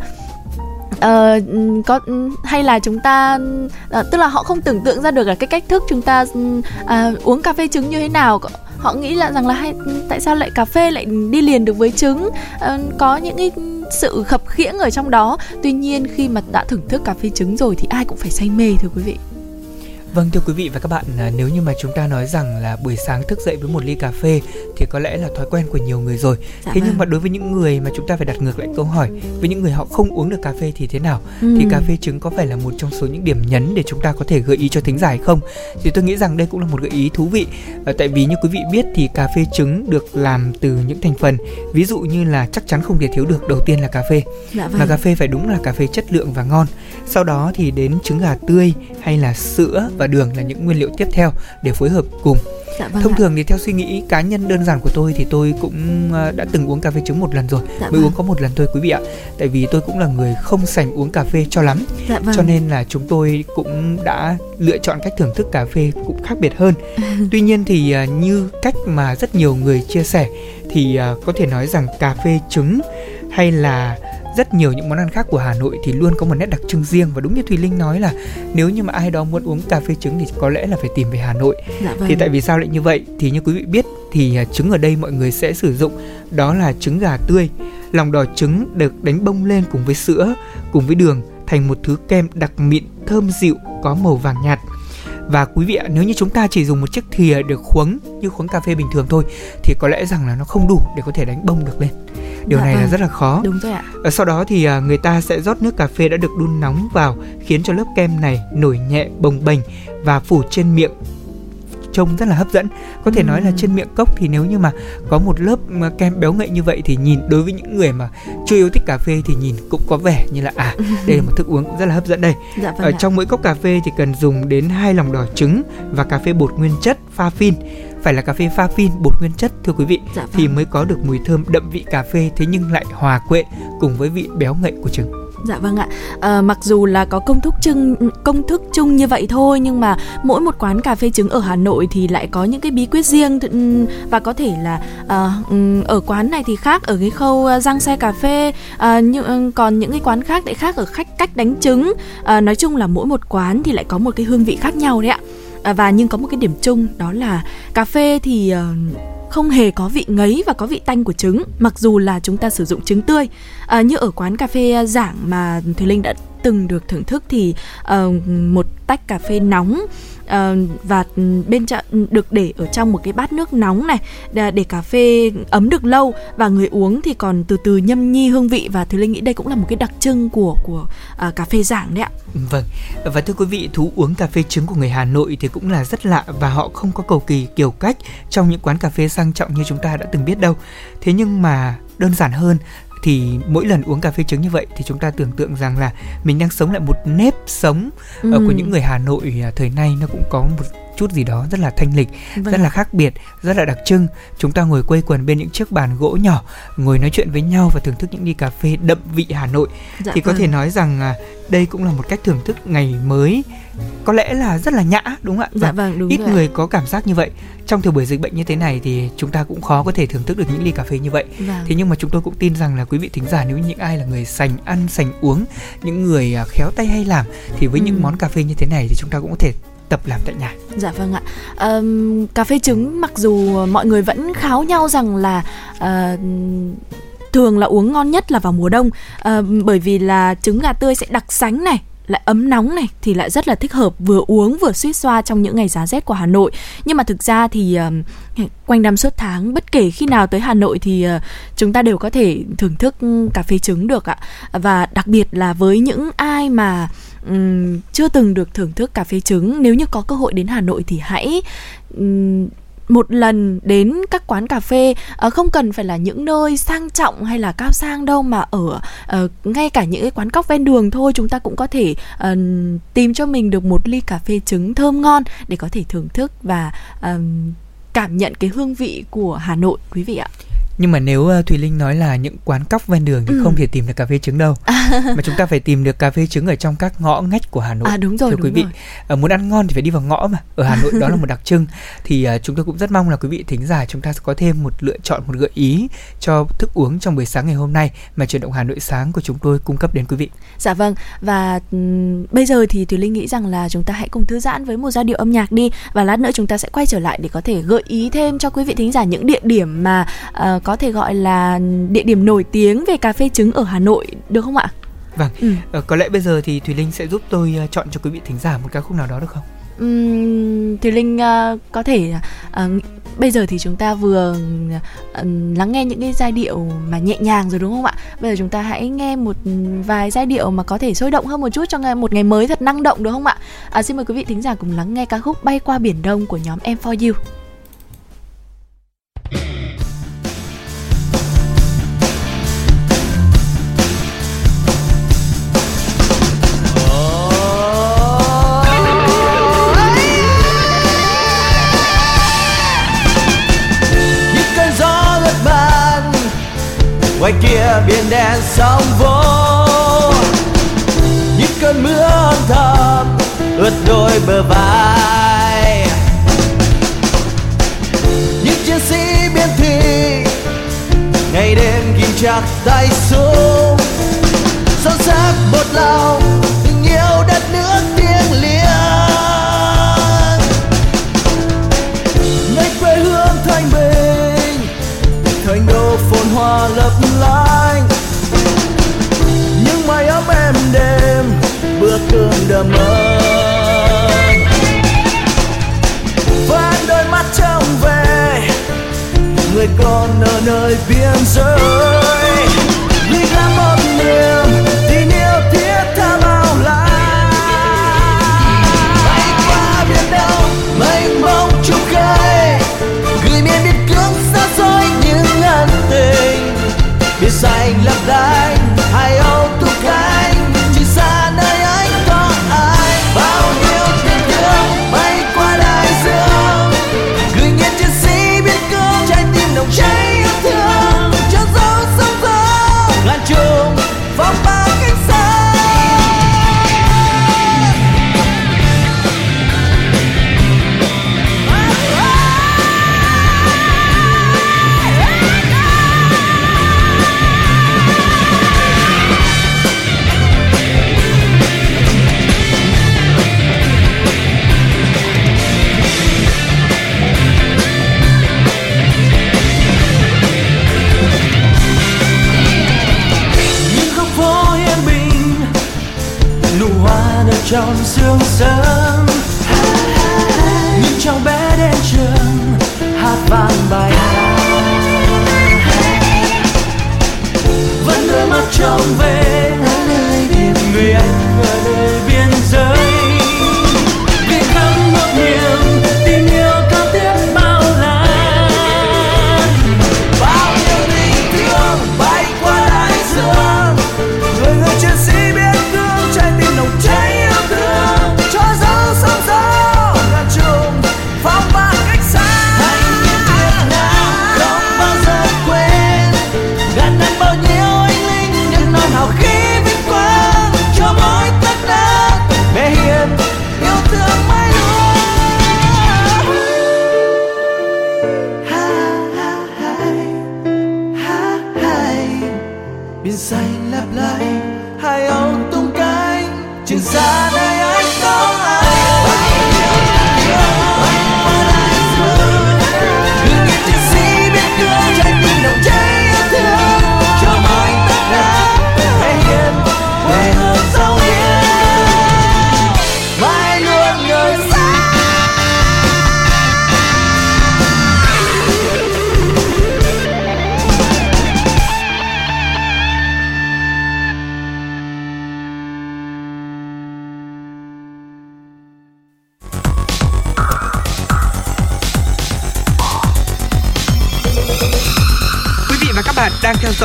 uh, có hay là chúng ta uh, tức là họ không tưởng tượng ra được là cái cách thức chúng ta uh, uống cà phê trứng như thế nào. Họ nghĩ là rằng là hay tại sao lại cà phê lại đi liền được với trứng? Uh, có những cái sự khập khiễng ở trong đó. Tuy nhiên khi mà đã thưởng thức cà phê trứng rồi thì ai cũng phải say mê thưa quý vị. Vâng thưa quý vị và các bạn, à, nếu như mà chúng ta nói rằng là buổi sáng thức dậy với một ly cà phê thì có lẽ là thói quen của nhiều người rồi. Dạ thế vâng. nhưng mà đối với những người mà chúng ta phải đặt ngược lại câu hỏi, với những người họ không uống được cà phê thì thế nào? Ừ. Thì cà phê trứng có phải là một trong số những điểm nhấn để chúng ta có thể gợi ý cho thính giả hay không? Thì tôi nghĩ rằng đây cũng là một gợi ý thú vị. À, tại vì như quý vị biết thì cà phê trứng được làm từ những thành phần ví dụ như là chắc chắn không thể thiếu được đầu tiên là cà phê. Dạ vâng. Mà cà phê phải đúng là cà phê chất lượng và ngon. Sau đó thì đến trứng gà tươi hay là sữa và đường là những nguyên liệu tiếp theo để phối hợp cùng dạ, vâng thông ạ. thường thì theo suy nghĩ cá nhân đơn giản của tôi thì tôi cũng ờ, đã từng uống cà phê trứng một lần rồi dạ, mới vâng. uống có một lần thôi quý vị ạ tại vì tôi cũng là người không sành uống cà phê cho lắm dạ, vâng. cho nên là chúng tôi cũng đã lựa chọn cách thưởng thức cà phê cũng khác biệt hơn tuy nhiên thì ờ, như cách mà rất nhiều người chia sẻ thì ờ, có thể nói rằng cà phê trứng hay là rất nhiều những món ăn khác của Hà Nội thì luôn có một nét đặc trưng riêng và đúng như Thùy Linh nói là nếu như mà ai đó muốn uống cà phê trứng thì có lẽ là phải tìm về Hà Nội. Dạ vâng. Thì tại vì sao lại như vậy? Thì như quý vị biết thì à, trứng ở đây mọi người sẽ sử dụng đó là trứng gà tươi. Lòng đỏ trứng được đánh bông lên cùng với sữa, cùng với đường thành một thứ kem đặc mịn thơm dịu có màu vàng nhạt và quý vị ạ nếu như chúng ta chỉ dùng một chiếc thìa được khuấy như khuấy cà phê bình thường thôi thì có lẽ rằng là nó không đủ để có thể đánh bông được lên. Điều dạ này vâng. là rất là khó. Đúng rồi ạ. Và sau đó thì à, người ta sẽ rót nước cà phê đã được đun nóng vào khiến cho lớp kem này nổi nhẹ bồng bềnh và phủ trên miệng trông rất là hấp dẫn có thể ừ. nói là trên miệng cốc thì nếu như mà có một lớp kem béo ngậy như vậy thì nhìn đối với những người mà chưa yêu thích cà phê thì nhìn cũng có vẻ như là à đây là một thức uống rất là hấp dẫn đây dạ, vâng ở ạ. trong mỗi cốc cà phê thì cần dùng đến hai lòng đỏ trứng và cà phê bột nguyên chất pha phin phải là cà phê pha phin bột nguyên chất thưa quý vị dạ, vâng. thì mới có được mùi thơm đậm vị cà phê thế nhưng lại hòa quyện cùng với vị béo ngậy của trứng Dạ vâng ạ. À, mặc dù là có công thức chung công thức chung như vậy thôi nhưng mà mỗi một quán cà phê trứng ở Hà Nội thì lại có những cái bí quyết riêng và có thể là à, ở quán này thì khác ở cái khâu ờ, rang xe cà phê à, nhưng còn những cái quán khác lại khác ở khách cách đánh trứng. À, nói chung là mỗi một quán thì lại có một cái hương vị khác nhau đấy ạ. À, và nhưng có một cái điểm chung đó là cà phê thì uh, không hề có vị ngấy và có vị tanh của trứng mặc dù là chúng ta sử dụng trứng tươi. À, như ở quán cà phê à, giảng mà thùy linh đã từng được thưởng thức thì uh, một tách cà phê nóng uh, và ừ, bên trong ừ, được để ở trong một cái bát nước nóng này để, để cà phê ấm được lâu và người uống thì còn từ từ nhâm nhi hương vị và thứ linh nghĩ đây cũng là một cái đặc trưng của của uh, cà phê giảng đấy ạ. Vâng và thưa quý vị thú uống cà phê trứng của người Hà Nội thì cũng là rất lạ và họ không có cầu kỳ kiểu cách trong những quán cà phê sang trọng như chúng ta đã từng biết đâu. Thế nhưng mà đơn giản hơn thì mỗi lần uống cà phê trứng như vậy thì chúng ta tưởng tượng rằng là mình đang sống lại một nếp sống ừ. của những người Hà Nội à, thời nay nó cũng có một chút gì đó rất là thanh lịch, vâng. rất là khác biệt, rất là đặc trưng. Chúng ta ngồi quây quần bên những chiếc bàn gỗ nhỏ, ngồi nói chuyện với nhau và thưởng thức những ly cà phê đậm vị Hà Nội. Dạ thì vâng. có thể nói rằng à, đây cũng là một cách thưởng thức ngày mới có lẽ là rất là nhã đúng không ạ? Dạ vâng đúng Ít rồi. người có cảm giác như vậy. Trong thời buổi dịch bệnh như thế này thì chúng ta cũng khó có thể thưởng thức được những ly cà phê như vậy. Vâng. Thế nhưng mà chúng tôi cũng tin rằng là quý vị thính giả nếu những ai là người sành ăn sành uống, những người à, khéo tay hay làm thì với ừ. những món cà phê như thế này thì chúng ta cũng có thể tập làm tại nhà. Dạ vâng ạ. à, cà phê trứng mặc dù mọi người vẫn kháo nhau rằng là à, thường là uống ngon nhất là vào mùa đông à, bởi vì là trứng gà tươi sẽ đặc sánh này lại ấm nóng này thì lại rất là thích hợp vừa uống vừa suýt xoa trong những ngày giá rét của Hà Nội. Nhưng mà thực ra thì uh, quanh năm suốt tháng bất kể khi nào tới Hà Nội thì uh, chúng ta đều có thể thưởng thức cà phê trứng được ạ. Và đặc biệt là với những ai mà um, chưa từng được thưởng thức cà phê trứng. Nếu như có cơ hội đến Hà Nội thì hãy um, một lần đến các quán cà phê. Uh, không cần phải là những nơi sang trọng hay là cao sang đâu mà ở uh, ngay cả những cái quán cóc ven đường thôi chúng ta cũng có thể uh, tìm cho mình được một ly cà phê trứng thơm ngon để có thể thưởng thức và cảm nhận cái hương vị của Hà Nội quý vị ạ nhưng mà nếu uh, thùy linh nói là những quán cóc ven đường thì ừ. không thể tìm được cà phê trứng đâu. Mà chúng ta phải tìm được cà phê trứng ở trong các ngõ ngách của hà nội. À đúng rồi thưa đúng quý vị rồi. Uh, muốn ăn ngon thì phải đi vào ngõ mà. Ở hà nội đó là một đặc trưng. Thì uh, chúng tôi cũng rất mong là quý vị thính giả chúng ta sẽ có thêm một lựa chọn một gợi ý cho thức uống trong buổi sáng ngày hôm nay mà chuyển động hà nội sáng của chúng tôi cung cấp đến quý vị. Dạ vâng và um, bây giờ thì thùy linh nghĩ rằng là chúng ta hãy cùng thư giãn với một giai điệu âm nhạc đi. Và lát nữa chúng ta sẽ quay trở lại để có thể gợi ý thêm cho quý vị thính giả những địa điểm mà uh, có thể gọi là địa điểm nổi tiếng về cà phê trứng ở Hà Nội được không ạ? Vâng, ừ. ờ, có lẽ bây giờ thì Thùy Linh sẽ giúp tôi uh, chọn cho quý vị thính giả một ca khúc nào đó được không? Uhm, Thùy Linh uh, có thể uh, bây giờ thì chúng ta vừa uh, lắng nghe những cái giai điệu mà nhẹ nhàng rồi đúng không ạ? Bây giờ chúng ta hãy nghe một vài giai điệu mà có thể sôi động hơn một chút cho một ngày mới thật năng động được không ạ? Uh, xin mời quý vị thính giả cùng lắng nghe ca khúc Bay qua biển Đông của nhóm Em For You. Bờ vai. Những chiến sĩ biên thủy ngày đêm ghim chặt tay súng son sắc một lòng tình yêu đất nước thiêng liêng. Nơi quê hương thanh bình thành đô phồn hoa lấp lánh. Những mái ấm em đêm bước đường đầm ấm. Ở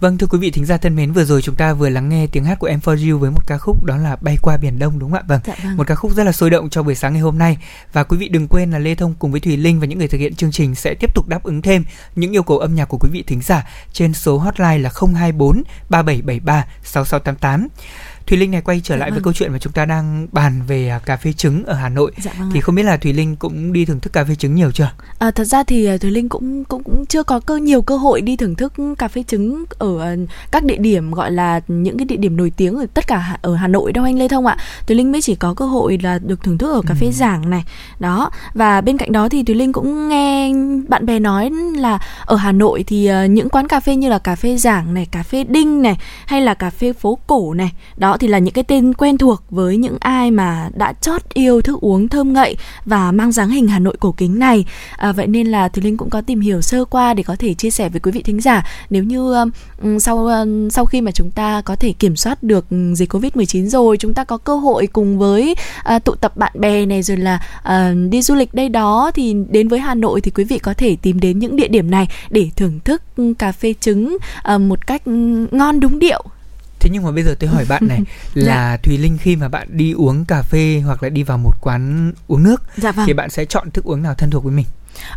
Vâng thưa quý vị thính giả thân mến, vừa rồi chúng ta vừa lắng nghe tiếng hát của Em For You với một ca khúc đó là Bay qua biển Đông đúng không ạ? Vâng. Dạ vâng. Một ca khúc rất là sôi động cho buổi sáng ngày hôm nay và quý vị đừng quên là Lê Thông cùng với Thùy Linh và những người thực hiện chương trình sẽ tiếp tục đáp ứng thêm những yêu cầu âm nhạc của quý vị thính giả trên số hotline là 024 3773 6688. Thùy Linh này quay trở Dạ lại với vâng. câu chuyện mà chúng ta đang bàn về à, cà phê trứng ở Hà Nội. Dạ vâng Thì ạ. không biết là Thùy Linh cũng đi thưởng thức cà phê trứng nhiều chưa? À, thật ra thì à, Thùy Linh cũng cũng cũng chưa có cơ nhiều cơ hội đi thưởng thức cà phê trứng ở à, các địa điểm gọi là những cái địa điểm nổi tiếng ở tất cả ở Hà Nội đâu anh Lê Thông ạ. Thùy Linh mới chỉ có cơ hội là được thưởng thức ở cà phê Giảng này. Đó. Và bên cạnh đó thì Thùy Linh cũng nghe bạn bè nói là ở Hà Nội thì những quán cà phê như là cà phê Giảng này, cà phê Đinh này hay là cà phê phố cổ này, đó thì là những cái tên quen thuộc với những ai mà đã chót yêu thức uống thơm ngậy và mang dáng hình Hà Nội cổ kính này. À, vậy nên là Thùy Linh cũng có tìm hiểu sơ qua để có thể chia sẻ với quý vị thính giả nếu như um, sau um, sau khi mà chúng ta có thể kiểm soát được dịch Covid-19 rồi, chúng ta có cơ hội cùng với uh, tụ tập bạn bè này rồi là uh, đi du lịch đây đó thì đến với Hà Nội thì quý vị có thể tìm đến những địa điểm này để thưởng thức cà phê trứng uh, một cách ngon đúng điệu Thế nhưng mà bây giờ tôi hỏi bạn này là dạ. Thùy Linh khi mà bạn đi uống cà phê hoặc là đi vào một quán uống nước dạ vâng. thì bạn sẽ chọn thức uống nào thân thuộc với mình?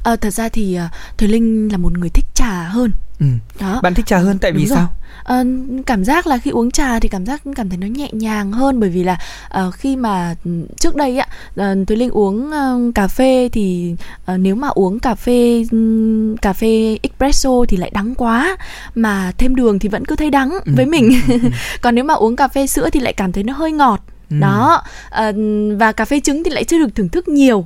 Ờ, thật ra thì uh, Thùy Linh là một người thích trà hơn. Ừ. Đó. Bạn thích trà hơn tại vì sao? uh, cảm giác là khi uống trà thì cảm giác cảm thấy nó nhẹ nhàng hơn bởi vì là uh, khi mà trước đây ạ uh, Thúy Linh uống uh, cà phê thì uh, nếu mà uống cà phê um, cà phê espresso thì lại đắng quá mà thêm đường thì vẫn cứ thấy đắng ừ. với mình ừ. ừ. còn nếu mà uống cà phê sữa thì lại cảm thấy nó hơi ngọt ừ. đó uh, và cà phê trứng thì lại chưa được thưởng thức nhiều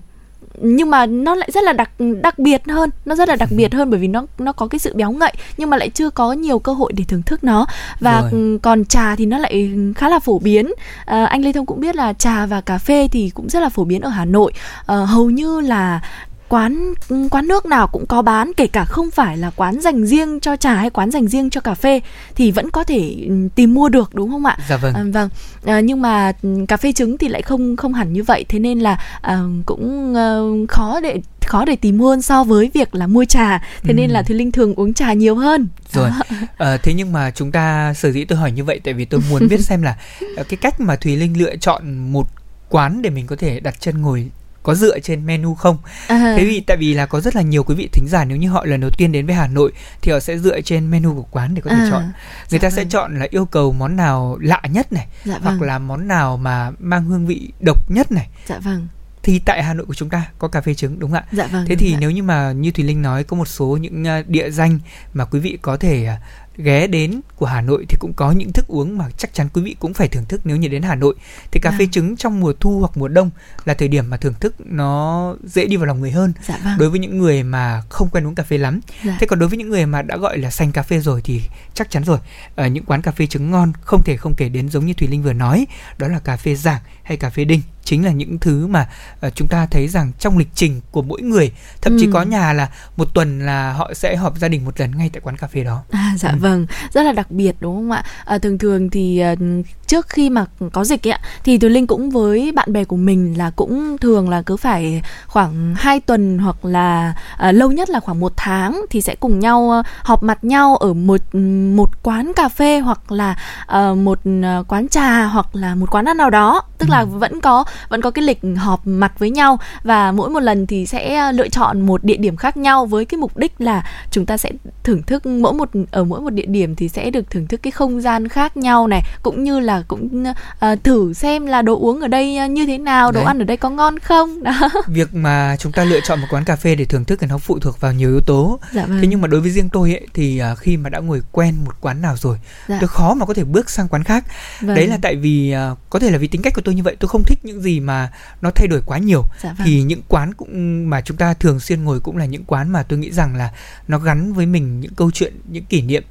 nhưng mà nó lại rất là đặc đặc biệt hơn. Nó rất là đặc biệt hơn bởi vì nó nó có cái sự béo ngậy nhưng mà lại chưa có nhiều cơ hội để thưởng thức nó. Và rồi. còn trà thì nó lại khá là phổ biến. À, anh lê thông cũng biết là trà và cà phê thì cũng rất là phổ biến ở hà nội. À, hầu như là quán quán nước nào cũng có bán kể cả không phải là quán dành riêng cho trà hay quán dành riêng cho cà phê thì vẫn có thể ừ, tìm mua được đúng không ạ? Dạ vâng. À, vâng. À, nhưng mà ừ, cà phê trứng thì lại không không hẳn như vậy thế nên là à, cũng à, khó để khó để tìm mua so với việc là mua trà thế ừ. nên là Thùy Linh thường uống trà nhiều hơn rồi à, thế nhưng mà chúng ta sở dĩ tôi hỏi như vậy tại vì tôi muốn biết xem là cái cách mà Thùy Linh lựa chọn một quán để mình có thể đặt chân ngồi có dựa trên menu không à. thế vì tại vì là có rất là nhiều quý vị thính giả nếu như họ lần đầu tiên đến với hà nội thì họ sẽ dựa trên menu của quán để có thể à. chọn người dạ ta vâng. sẽ chọn là yêu cầu món nào lạ nhất này dạ vâng. hoặc là món nào mà mang hương vị độc nhất này dạ vâng thì tại Hà Nội của chúng ta có cà phê trứng đúng không ạ? Dạ vâng. Thế thì nếu như mà như Thùy Linh nói có một số những à, địa danh mà quý vị có thể à, ghé đến của Hà Nội thì cũng có những thức uống mà chắc chắn quý vị cũng phải thưởng thức nếu như đến Hà Nội. Thì cà phê vâng. trứng trong mùa thu hoặc mùa đông là thời điểm mà thưởng thức nó dễ đi vào lòng người hơn. Dạ vâng. Đối với những người mà không quen uống cà phê lắm. Dạ. Thế còn đối với những người mà đã gọi là xanh cà phê rồi thì chắc chắn rồi. Ở những quán cà phê trứng ngon không thể không kể đến giống như Thùy Linh vừa nói, đó là cà phê giảng hay cà phê đinh chính là những thứ mà uh, chúng ta thấy rằng trong lịch trình của mỗi người thậm ừ. chí có nhà là một tuần là họ sẽ họp gia đình một lần ngay tại quán cà phê đó à dạ ừ. vâng rất là đặc biệt đúng không ạ à, thường thường thì uh, trước khi mà có dịch ấy ạ thì Thùy Linh cũng với bạn bè của mình là cũng thường là cứ phải khoảng 2 tuần hoặc là uh, lâu nhất là khoảng một tháng thì sẽ cùng nhau uh, họp mặt nhau ở một một quán cà phê hoặc là uh, một uh, quán trà hoặc là một quán ăn nào đó tức ừ. là vẫn có vẫn có cái lịch họp mặt với nhau và mỗi một lần thì sẽ lựa chọn một địa điểm khác nhau với cái mục đích là chúng ta sẽ thưởng thức mỗi một ở mỗi một địa điểm thì sẽ được thưởng thức cái không gian khác nhau này cũng như là cũng uh, thử xem là đồ uống ở đây như thế nào đồ Đấy. ăn ở đây có ngon không đó việc mà chúng ta lựa chọn một quán cà phê để thưởng thức thì nó phụ thuộc vào nhiều yếu tố dạ vâng. thế nhưng mà đối với riêng tôi ấy thì uh, khi mà đã ngồi quen một quán nào rồi dạ. tôi khó mà có thể bước sang quán khác vâng. đấy là tại vì uh, có thể là vì tính cách của tôi như vậy tôi không thích những gì mà nó thay đổi quá nhiều. Dạ vâng. thì những quán cũng mà chúng ta thường xuyên ngồi cũng là những quán mà tôi nghĩ rằng là nó gắn với mình những câu chuyện những kỷ niệm.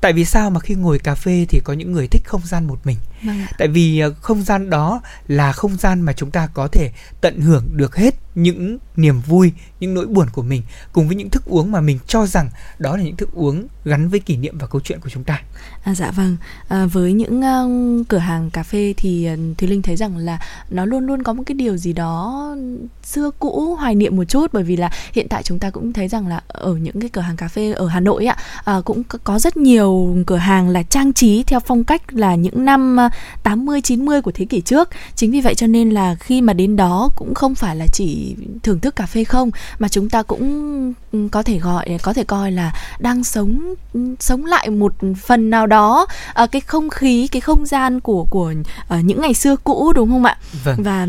Tại vì sao mà khi ngồi cà phê thì có những người thích không gian một mình vâng tại vì ờ, không gian đó là không gian mà chúng ta có thể tận hưởng được hết những niềm vui những nỗi buồn của mình cùng với những thức uống mà mình cho rằng đó là những thức uống gắn với kỷ niệm và câu chuyện của chúng ta. À, dạ vâng. À, với những uh, cửa hàng cà phê thì uh, thùy linh thấy rằng là nó luôn luôn có một cái điều gì đó xưa cũ hoài niệm một chút. Bởi vì là hiện tại chúng ta cũng thấy rằng là ở những cái cửa hàng cà phê ở hà nội ạ uh, cũng có rất nhiều cửa hàng là trang trí theo phong cách là những năm 80 90 của thế kỷ trước. Chính vì vậy cho nên là khi mà đến đó cũng không phải là chỉ thưởng thức cà phê không mà chúng ta cũng có thể gọi có thể coi là đang sống sống lại một phần nào đó uh, cái không khí cái không gian của của uh, những ngày xưa cũ đúng không ạ? Vâng. Và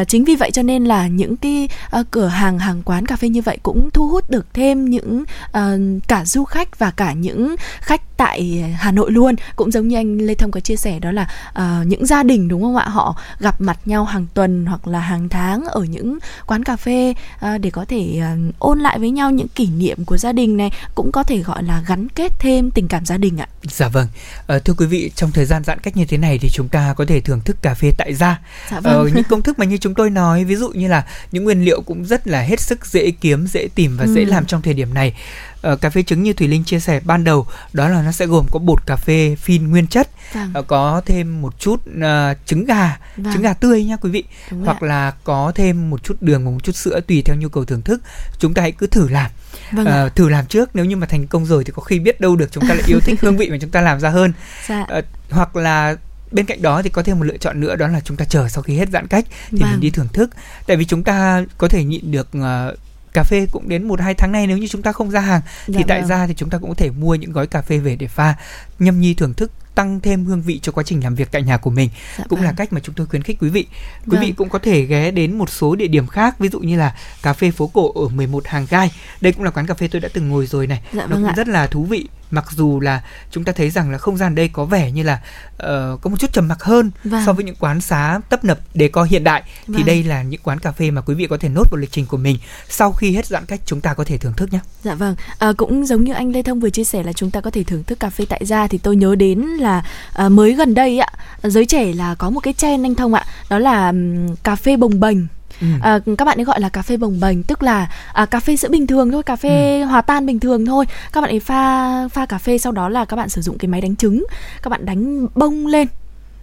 uh, chính vì vậy cho nên là những cái uh, cửa hàng hàng quán cà phê như vậy cũng thu hút được thêm những uh, cả du khách và cả những khách tại Hà Nội luôn cũng giống như anh Lê Thông có chia sẻ đó là uh, những gia đình đúng không ạ họ gặp mặt nhau hàng tuần hoặc là hàng tháng ở những quán cà phê uh, để có thể uh, ôn lại với nhau những kỷ niệm của gia đình này cũng có thể gọi là gắn kết thêm tình cảm gia đình ạ. Dạ vâng. À, thưa quý vị, trong thời gian giãn cách như thế này thì chúng ta có thể thưởng thức cà phê tại gia. Dạ vâng. Ờ, những công thức mà như chúng tôi nói, ví dụ như là những nguyên liệu cũng rất là hết sức dễ kiếm, dễ tìm và ừ. dễ làm trong thời điểm này uh, cà phê trứng như thùy linh chia sẻ ban đầu đó là nó sẽ gồm có bột cà phê phin nguyên chất vâng. uh, có thêm một chút uh, trứng gà vâng. trứng gà tươi nha quý vị Đúng hoặc ạ. là có thêm một chút đường và một chút sữa tùy theo nhu cầu thưởng thức chúng ta hãy cứ thử làm vâng uh, thử làm trước nếu như mà thành công rồi thì có khi biết đâu được chúng ta lại yêu thích hương vị mà chúng ta làm ra hơn dạ. uh, hoặc là bên cạnh đó thì có thêm một lựa chọn nữa đó là chúng ta chờ sau khi hết giãn cách thì vâng. mình đi thưởng thức tại vì chúng ta có thể nhịn được uh, cà phê cũng đến một hai tháng nay nếu như chúng ta không ra hàng dạ thì tại vâng. ra thì chúng ta cũng có thể mua những gói cà phê về để pha nhâm nhi thưởng thức tăng thêm hương vị cho quá trình làm việc tại nhà của mình dạ cũng vâng. là cách mà chúng tôi khuyến khích quý vị quý vâng. vị cũng có thể ghé đến một số địa điểm khác ví dụ như là cà phê phố cổ ở 11 hàng gai đây cũng là quán cà phê tôi đã từng ngồi rồi này dạ nó vâng cũng ạ. rất là thú vị mặc dù là chúng ta thấy rằng là không gian đây có vẻ như là uh, có một chút trầm mặc hơn vâng. so với những quán xá tấp nập để co hiện đại vâng. thì đây là những quán cà phê mà quý vị có thể nốt vào lịch trình của mình sau khi hết giãn cách chúng ta có thể thưởng thức nhé. Dạ vâng, à, cũng giống như anh Lê Thông vừa chia sẻ là chúng ta có thể thưởng thức cà phê tại gia thì tôi nhớ đến là à, mới gần đây ạ giới trẻ là có một cái trend anh Thông ạ đó là um, cà phê bồng bềnh Ừ. À, các bạn ấy gọi là cà phê bồng bềnh tức là à, cà phê sữa bình thường thôi cà phê ừ. hòa tan bình thường thôi các bạn ấy pha pha cà phê sau đó là các bạn sử dụng cái máy đánh trứng các bạn đánh bông lên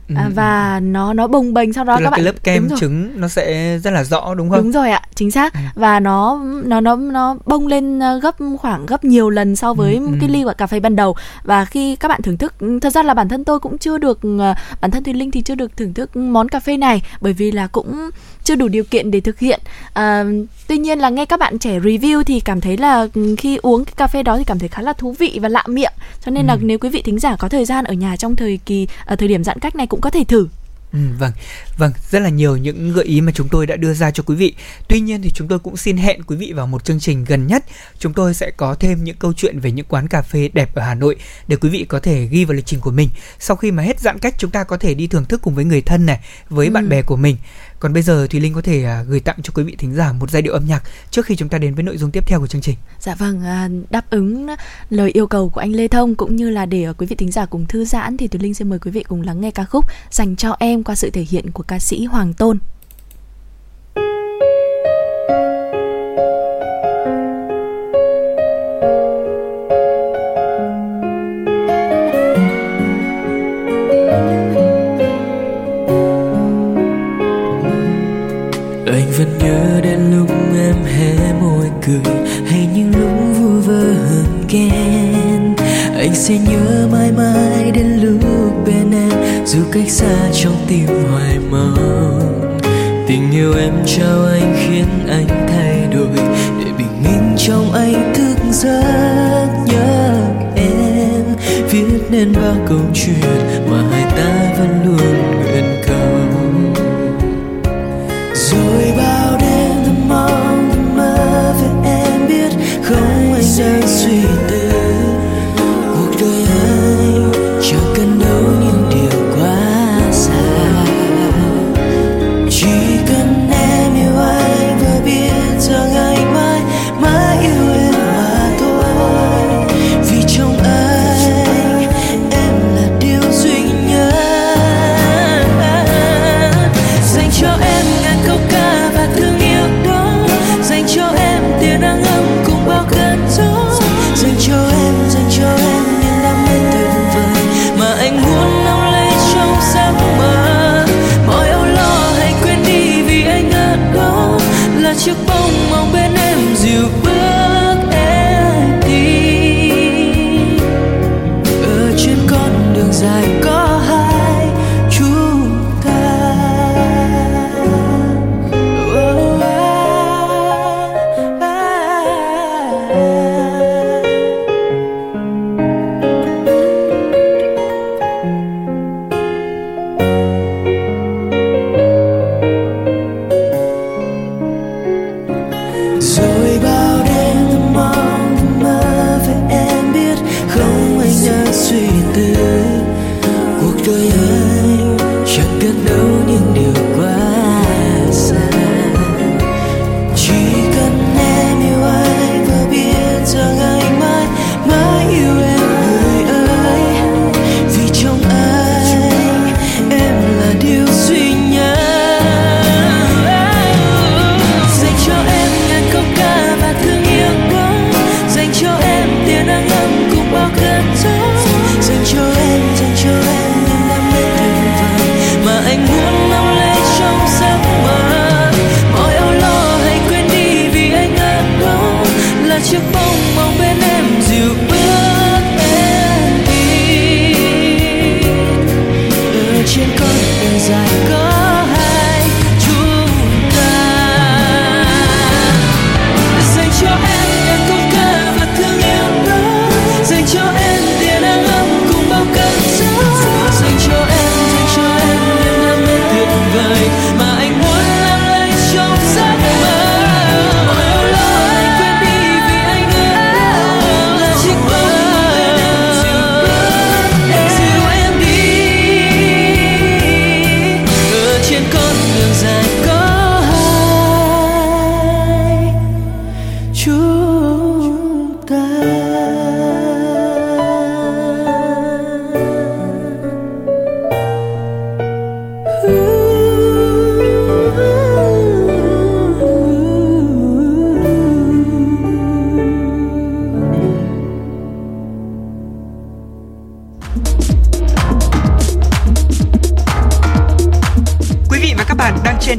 Ừ, à, và nó nó bồng bềnh sau đó Tức các bạn cái lớp kem trứng nó sẽ rất là rõ đúng không? Đúng rồi ạ, chính xác. Ừ. Và nó nó nó nó bông lên ờ, gấp khoảng gấp nhiều lần so với ừ, cái ly cà phê ban đầu và khi các bạn thưởng thức thật ra là bản thân tôi cũng chưa được ờ, bản thân Thùy Linh thì chưa được thưởng thức món cà phê này bởi vì là cũng chưa đủ điều kiện để thực hiện à, tuy nhiên là nghe các bạn trẻ review thì cảm thấy là khi uống cái cà phê đó thì cảm thấy khá là thú vị và lạ miệng cho nên ừ. là nếu quý vị thính giả có thời gian ở nhà trong thời kỳ ở thời điểm giãn cách này cũng có thể thử Ừ, vâng, vâng, rất là nhiều những gợi ý mà chúng tôi đã đưa ra cho quý vị. Tuy nhiên thì chúng tôi cũng xin hẹn quý vị vào một chương trình gần nhất. Chúng tôi sẽ có thêm những câu chuyện về những quán cà phê đẹp ở Hà Nội để quý vị có thể ghi vào lịch trình của mình. Sau khi mà hết giãn cách chúng ta có thể đi thưởng thức cùng với người thân này, với ừ. bạn bè của mình. Còn bây giờ thùy Linh có thể à, gửi tặng cho quý vị thính giả một giai điệu âm nhạc trước khi chúng ta đến với nội dung tiếp theo của chương trình. Dạ vâng, à, đáp ứng à, lời yêu cầu của anh Lê Thông cũng như là để quý vị thính giả cùng thư giãn thì Thùy Linh xin mời quý vị cùng lắng nghe ca khúc dành cho em qua sự thể hiện của ca sĩ Hoàng Tôn. Nhớ đến lúc em hé môi cười, hay những lúc vui vơ hờn ghen. Anh sẽ nhớ mãi mãi đến lúc bên em, dù cách xa trong tim hoài mong tình yêu em trao anh khiến anh thay đổi, để bình minh trong anh thức giấc nhớ em. Viết nên bao câu chuyện mà hai ta vẫn luôn nguyện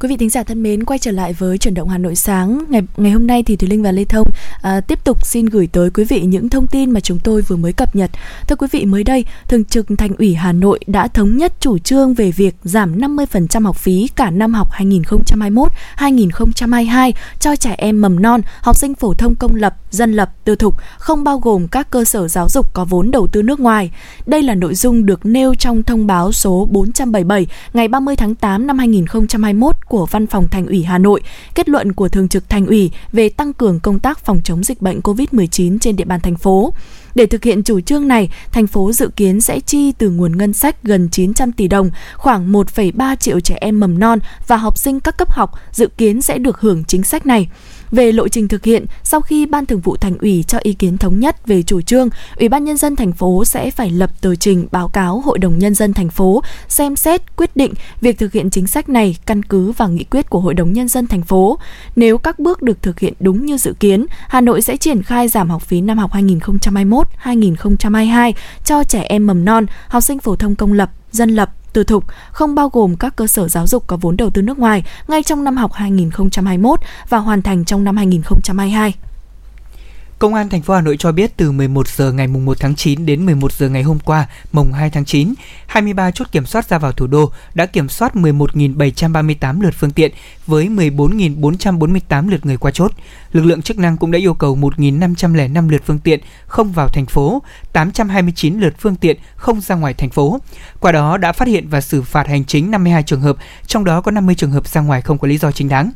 Quý vị thính giả thân mến, quay trở lại với chuyển động Hà Nội sáng ngày ngày hôm nay thì Thùy Linh và Lê Thông à, tiếp tục xin gửi tới quý vị những thông tin mà chúng tôi vừa mới cập nhật. Thưa quý vị, mới đây, Thường trực Thành ủy Hà Nội đã thống nhất chủ trương về việc giảm 50% học phí cả năm học 2021-2022 cho trẻ em mầm non, học sinh phổ thông công lập, dân lập, tư thục, không bao gồm các cơ sở giáo dục có vốn đầu tư nước ngoài. Đây là nội dung được nêu trong thông báo số 477 ngày 30 tháng 8 năm 2021 của Văn phòng Thành ủy Hà Nội, kết luận của Thường trực Thành ủy về tăng cường công tác phòng chống dịch bệnh COVID-19 trên địa bàn thành phố. Để thực hiện chủ trương này, thành phố dự kiến sẽ chi từ nguồn ngân sách gần 900 tỷ đồng, khoảng 1,3 triệu trẻ em mầm non và học sinh các cấp học dự kiến sẽ được hưởng chính sách này. Về lộ trình thực hiện, sau khi Ban Thường vụ Thành ủy cho ý kiến thống nhất về chủ trương, Ủy ban nhân dân thành phố sẽ phải lập tờ trình báo cáo Hội đồng nhân dân thành phố xem xét quyết định việc thực hiện chính sách này căn cứ vào nghị quyết của Hội đồng nhân dân thành phố. Nếu các bước được thực hiện đúng như dự kiến, Hà Nội sẽ triển khai giảm học phí năm học 2021-2022 cho trẻ em mầm non, học sinh phổ thông công lập, dân lập, tư thục, không bao gồm các cơ sở giáo dục có vốn đầu tư nước ngoài ngay trong năm học 2021 và hoàn thành trong năm 2022. Công an thành phố Hà Nội cho biết từ 11 giờ ngày mùng 1 tháng 9 đến 11 giờ ngày hôm qua, mùng 2 tháng 9, 23 chốt kiểm soát ra vào thủ đô đã kiểm soát 11.738 lượt phương tiện với 14.448 lượt người qua chốt. Lực lượng chức năng cũng đã yêu cầu 1.505 lượt phương tiện không vào thành phố, 829 lượt phương tiện không ra ngoài thành phố. Qua đó đã phát hiện và xử phạt hành chính 52 trường hợp, trong đó có 50 trường hợp ra ngoài không có lý do chính đáng.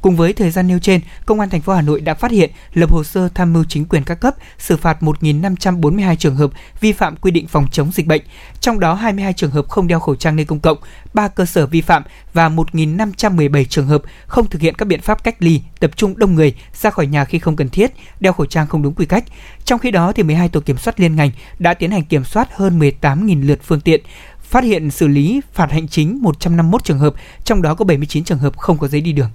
Cùng với thời gian nêu trên, Công an thành phố Hà Nội đã phát hiện, lập hồ sơ tham mưu chính quyền các cấp, xử phạt 1.542 trường hợp vi phạm quy định phòng chống dịch bệnh, trong đó 22 trường hợp không đeo khẩu trang nơi công cộng, 3 cơ sở vi phạm và 1.517 trường hợp không thực hiện các biện pháp cách ly, tập trung đông người, ra khỏi nhà khi không cần thiết, đeo khẩu trang không đúng quy cách. Trong khi đó, thì 12 tổ kiểm soát liên ngành đã tiến hành kiểm soát hơn 18.000 lượt phương tiện, phát hiện xử lý phạt hành chính 151 trường hợp, trong đó có 79 trường hợp không có giấy đi đường.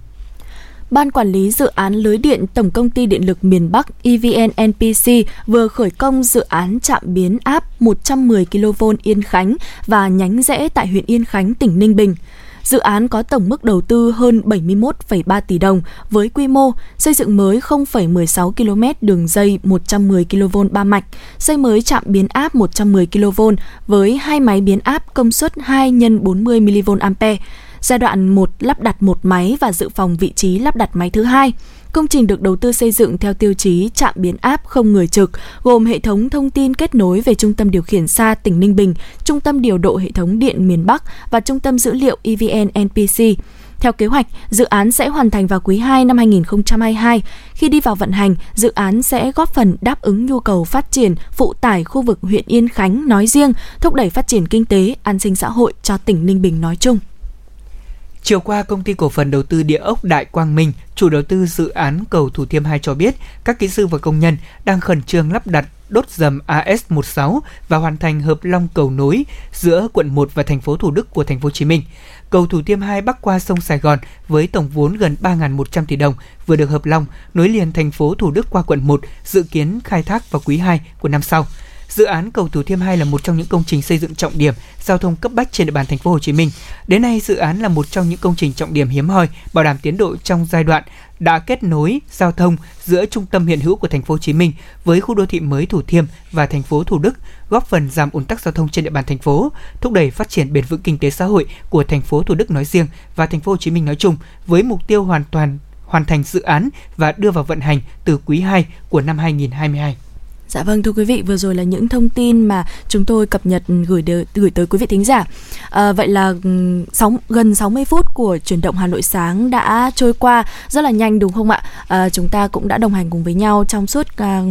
Ban quản lý dự án lưới điện Tổng công ty Điện lực miền Bắc EVN NPC vừa khởi công dự án trạm biến áp 110 kV Yên Khánh và nhánh rẽ tại huyện Yên Khánh, tỉnh Ninh Bình. Dự án có tổng mức đầu tư hơn 71,3 tỷ đồng với quy mô xây dựng mới 0,16 km đường dây 110 kV ba mạch, xây mới trạm biến áp 110 kV với hai máy biến áp công suất 2 x 40 mV Giai đoạn 1 lắp đặt một máy và dự phòng vị trí lắp đặt máy thứ hai. Công trình được đầu tư xây dựng theo tiêu chí trạm biến áp không người trực, gồm hệ thống thông tin kết nối về Trung tâm điều khiển xa tỉnh Ninh Bình, Trung tâm điều độ hệ thống điện miền Bắc và Trung tâm dữ liệu EVN NPC. Theo kế hoạch, dự án sẽ hoàn thành vào quý 2 năm 2022. Khi đi vào vận hành, dự án sẽ góp phần đáp ứng nhu cầu phát triển phụ tải khu vực huyện Yên Khánh nói riêng, thúc đẩy phát triển kinh tế, an sinh xã hội cho tỉnh Ninh Bình nói chung. Chiều qua, công ty cổ phần đầu tư địa ốc Đại Quang Minh, chủ đầu tư dự án cầu Thủ Thiêm 2 cho biết, các kỹ sư và công nhân đang khẩn trương lắp đặt đốt dầm AS16 và hoàn thành hợp long cầu nối giữa quận 1 và thành phố Thủ Đức của thành phố Hồ Chí Minh. Cầu Thủ Thiêm 2 bắc qua sông Sài Gòn với tổng vốn gần 3.100 tỷ đồng vừa được hợp long nối liền thành phố Thủ Đức qua quận 1 dự kiến khai thác vào quý 2 của năm sau. Dự án cầu Thủ Thiêm 2 là một trong những công trình xây dựng trọng điểm giao thông cấp bách trên địa bàn thành phố Hồ Chí Minh. Đến nay, dự án là một trong những công trình trọng điểm hiếm hoi bảo đảm tiến độ trong giai đoạn đã kết nối giao thông giữa trung tâm hiện hữu của thành phố Hồ Chí Minh với khu đô thị mới Thủ Thiêm và thành phố Thủ Đức, góp phần giảm ùn tắc giao thông trên địa bàn thành phố, thúc đẩy phát triển bền vững kinh tế xã hội của thành phố Thủ Đức nói riêng và thành phố Hồ Chí Minh nói chung với mục tiêu hoàn toàn hoàn thành dự án và đưa vào vận hành từ quý 2 của năm 2022. Dạ vâng thưa quý vị, vừa rồi là những thông tin mà chúng tôi cập nhật ừ, gửi đợi, gửi tới quý vị thính giả. À, vậy là ừ, sóng gần 60 phút của chuyển động Hà Nội sáng đã trôi qua rất là nhanh đúng không ạ? À, chúng ta cũng đã đồng hành cùng với nhau trong suốt ờ,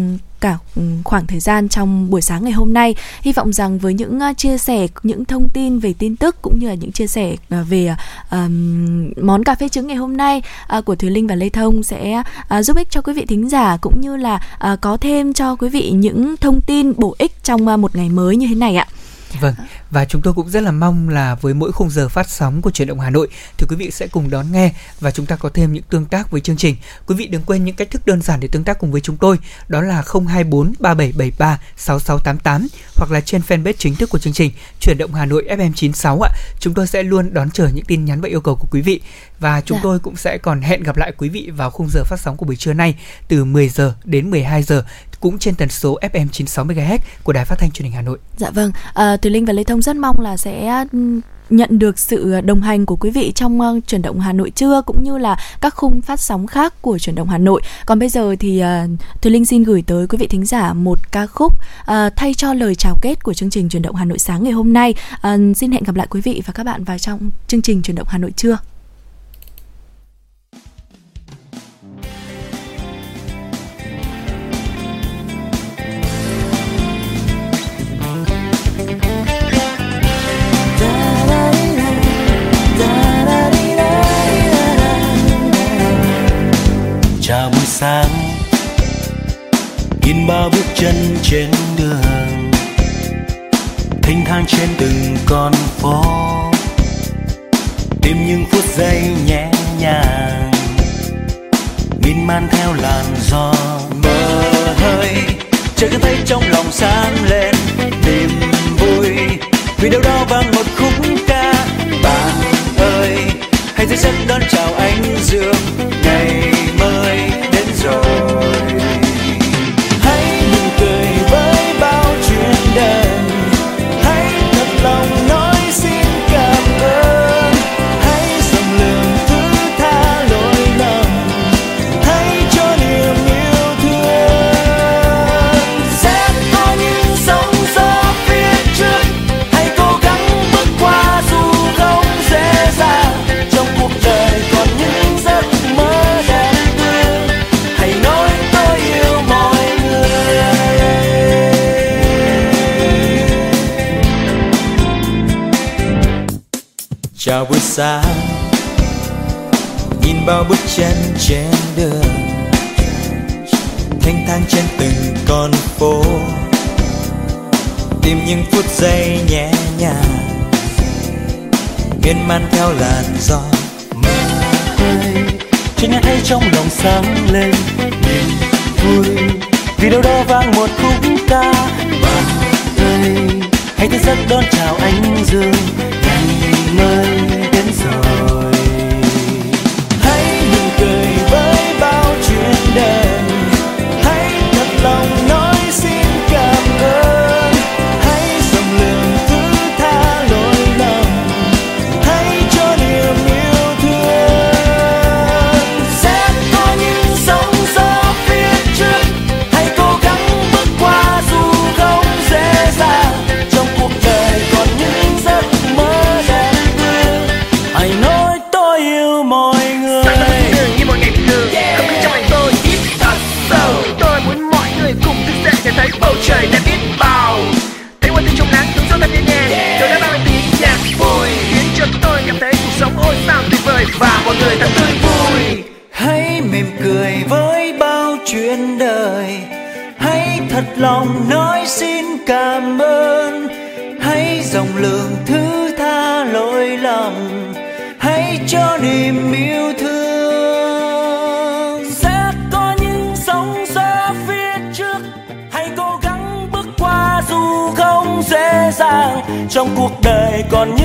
cả ừ, khoảng thời gian trong buổi sáng ngày hôm nay hy vọng rằng với những à, chia sẻ những thông tin về tin tức cũng như là những chia sẻ à, về um, món cà phê trứng ngày hôm nay uh, của Thùy Linh và Lê Thông sẽ uh, giúp ích cho quý vị thính giả cũng như là uh, có thêm cho quý vị những thông tin bổ ích trong uh, một ngày mới như thế này ạ. Vâng, và chúng tôi cũng rất là mong là với mỗi khung giờ phát sóng của truyền động Hà Nội thì quý vị sẽ cùng đón nghe và chúng ta có thêm những tương tác với chương trình. Quý vị đừng quên những cách thức đơn giản để tương tác cùng với chúng tôi, đó là 024 3773 6688 hoặc là trên fanpage chính thức của chương trình Truyền động Hà Nội FM 96 ạ. Chúng tôi sẽ luôn đón chờ những tin nhắn và yêu cầu của quý vị và chúng dạ. tôi cũng sẽ còn hẹn gặp lại quý vị vào khung giờ phát sóng của buổi trưa nay từ 10 giờ đến 12 giờ cũng trên tần số FM 96 MHz của Đài Phát thanh Truyền hình Hà Nội. Dạ vâng, à, Từ Linh và Lê Thông rất mong là sẽ ừ, nhận được sự đồng hành của quý vị trong uh, chuyển động Hà Nội trưa cũng như là các khung phát sóng khác của chuyển động Hà Nội. Còn bây giờ thì uh, Thùy Linh xin gửi tới quý vị thính giả một ca khúc uh, thay cho lời chào kết của chương trình chuyển động Hà Nội sáng ngày hôm nay. Uh, xin hẹn gặp lại quý vị và các bạn vào trong chương trình chuyển động Hà Nội trưa. Sáng, in ba bước chân trên đường, thênh thang trên từng con phố, tìm những phút giây nhẹ nhàng miên man theo làn gió mơ hơi. Trời thấy trong lòng sáng lên, niềm vui. Vì đâu đó vang một khúc ca, bạn ơi, hãy dậy giấc đón chào anh dương. Chào buổi sáng. Nhìn bao bước chân trên đường. Thanh thang trên từng con phố. Tìm những phút giây nhẹ nhàng. Miên man theo làn gió mơ hơi trên nhạc hay trong lòng sáng lên. Niềm vui. Vì đâu đó vang một khúc ca. Bạn ơi hãy thức giấc đón chào anh dương. Mọi người thật tươi vui. Hãy mỉm cười với bao chuyện đời. Hãy thật lòng nói xin cảm ơn. Hãy rộng lượng thứ tha lỗi lầm. Hãy cho niềm yêu thương. Sẽ có những sóng gió phía trước. Hãy cố gắng bước qua dù không dễ dàng. Trong cuộc đời còn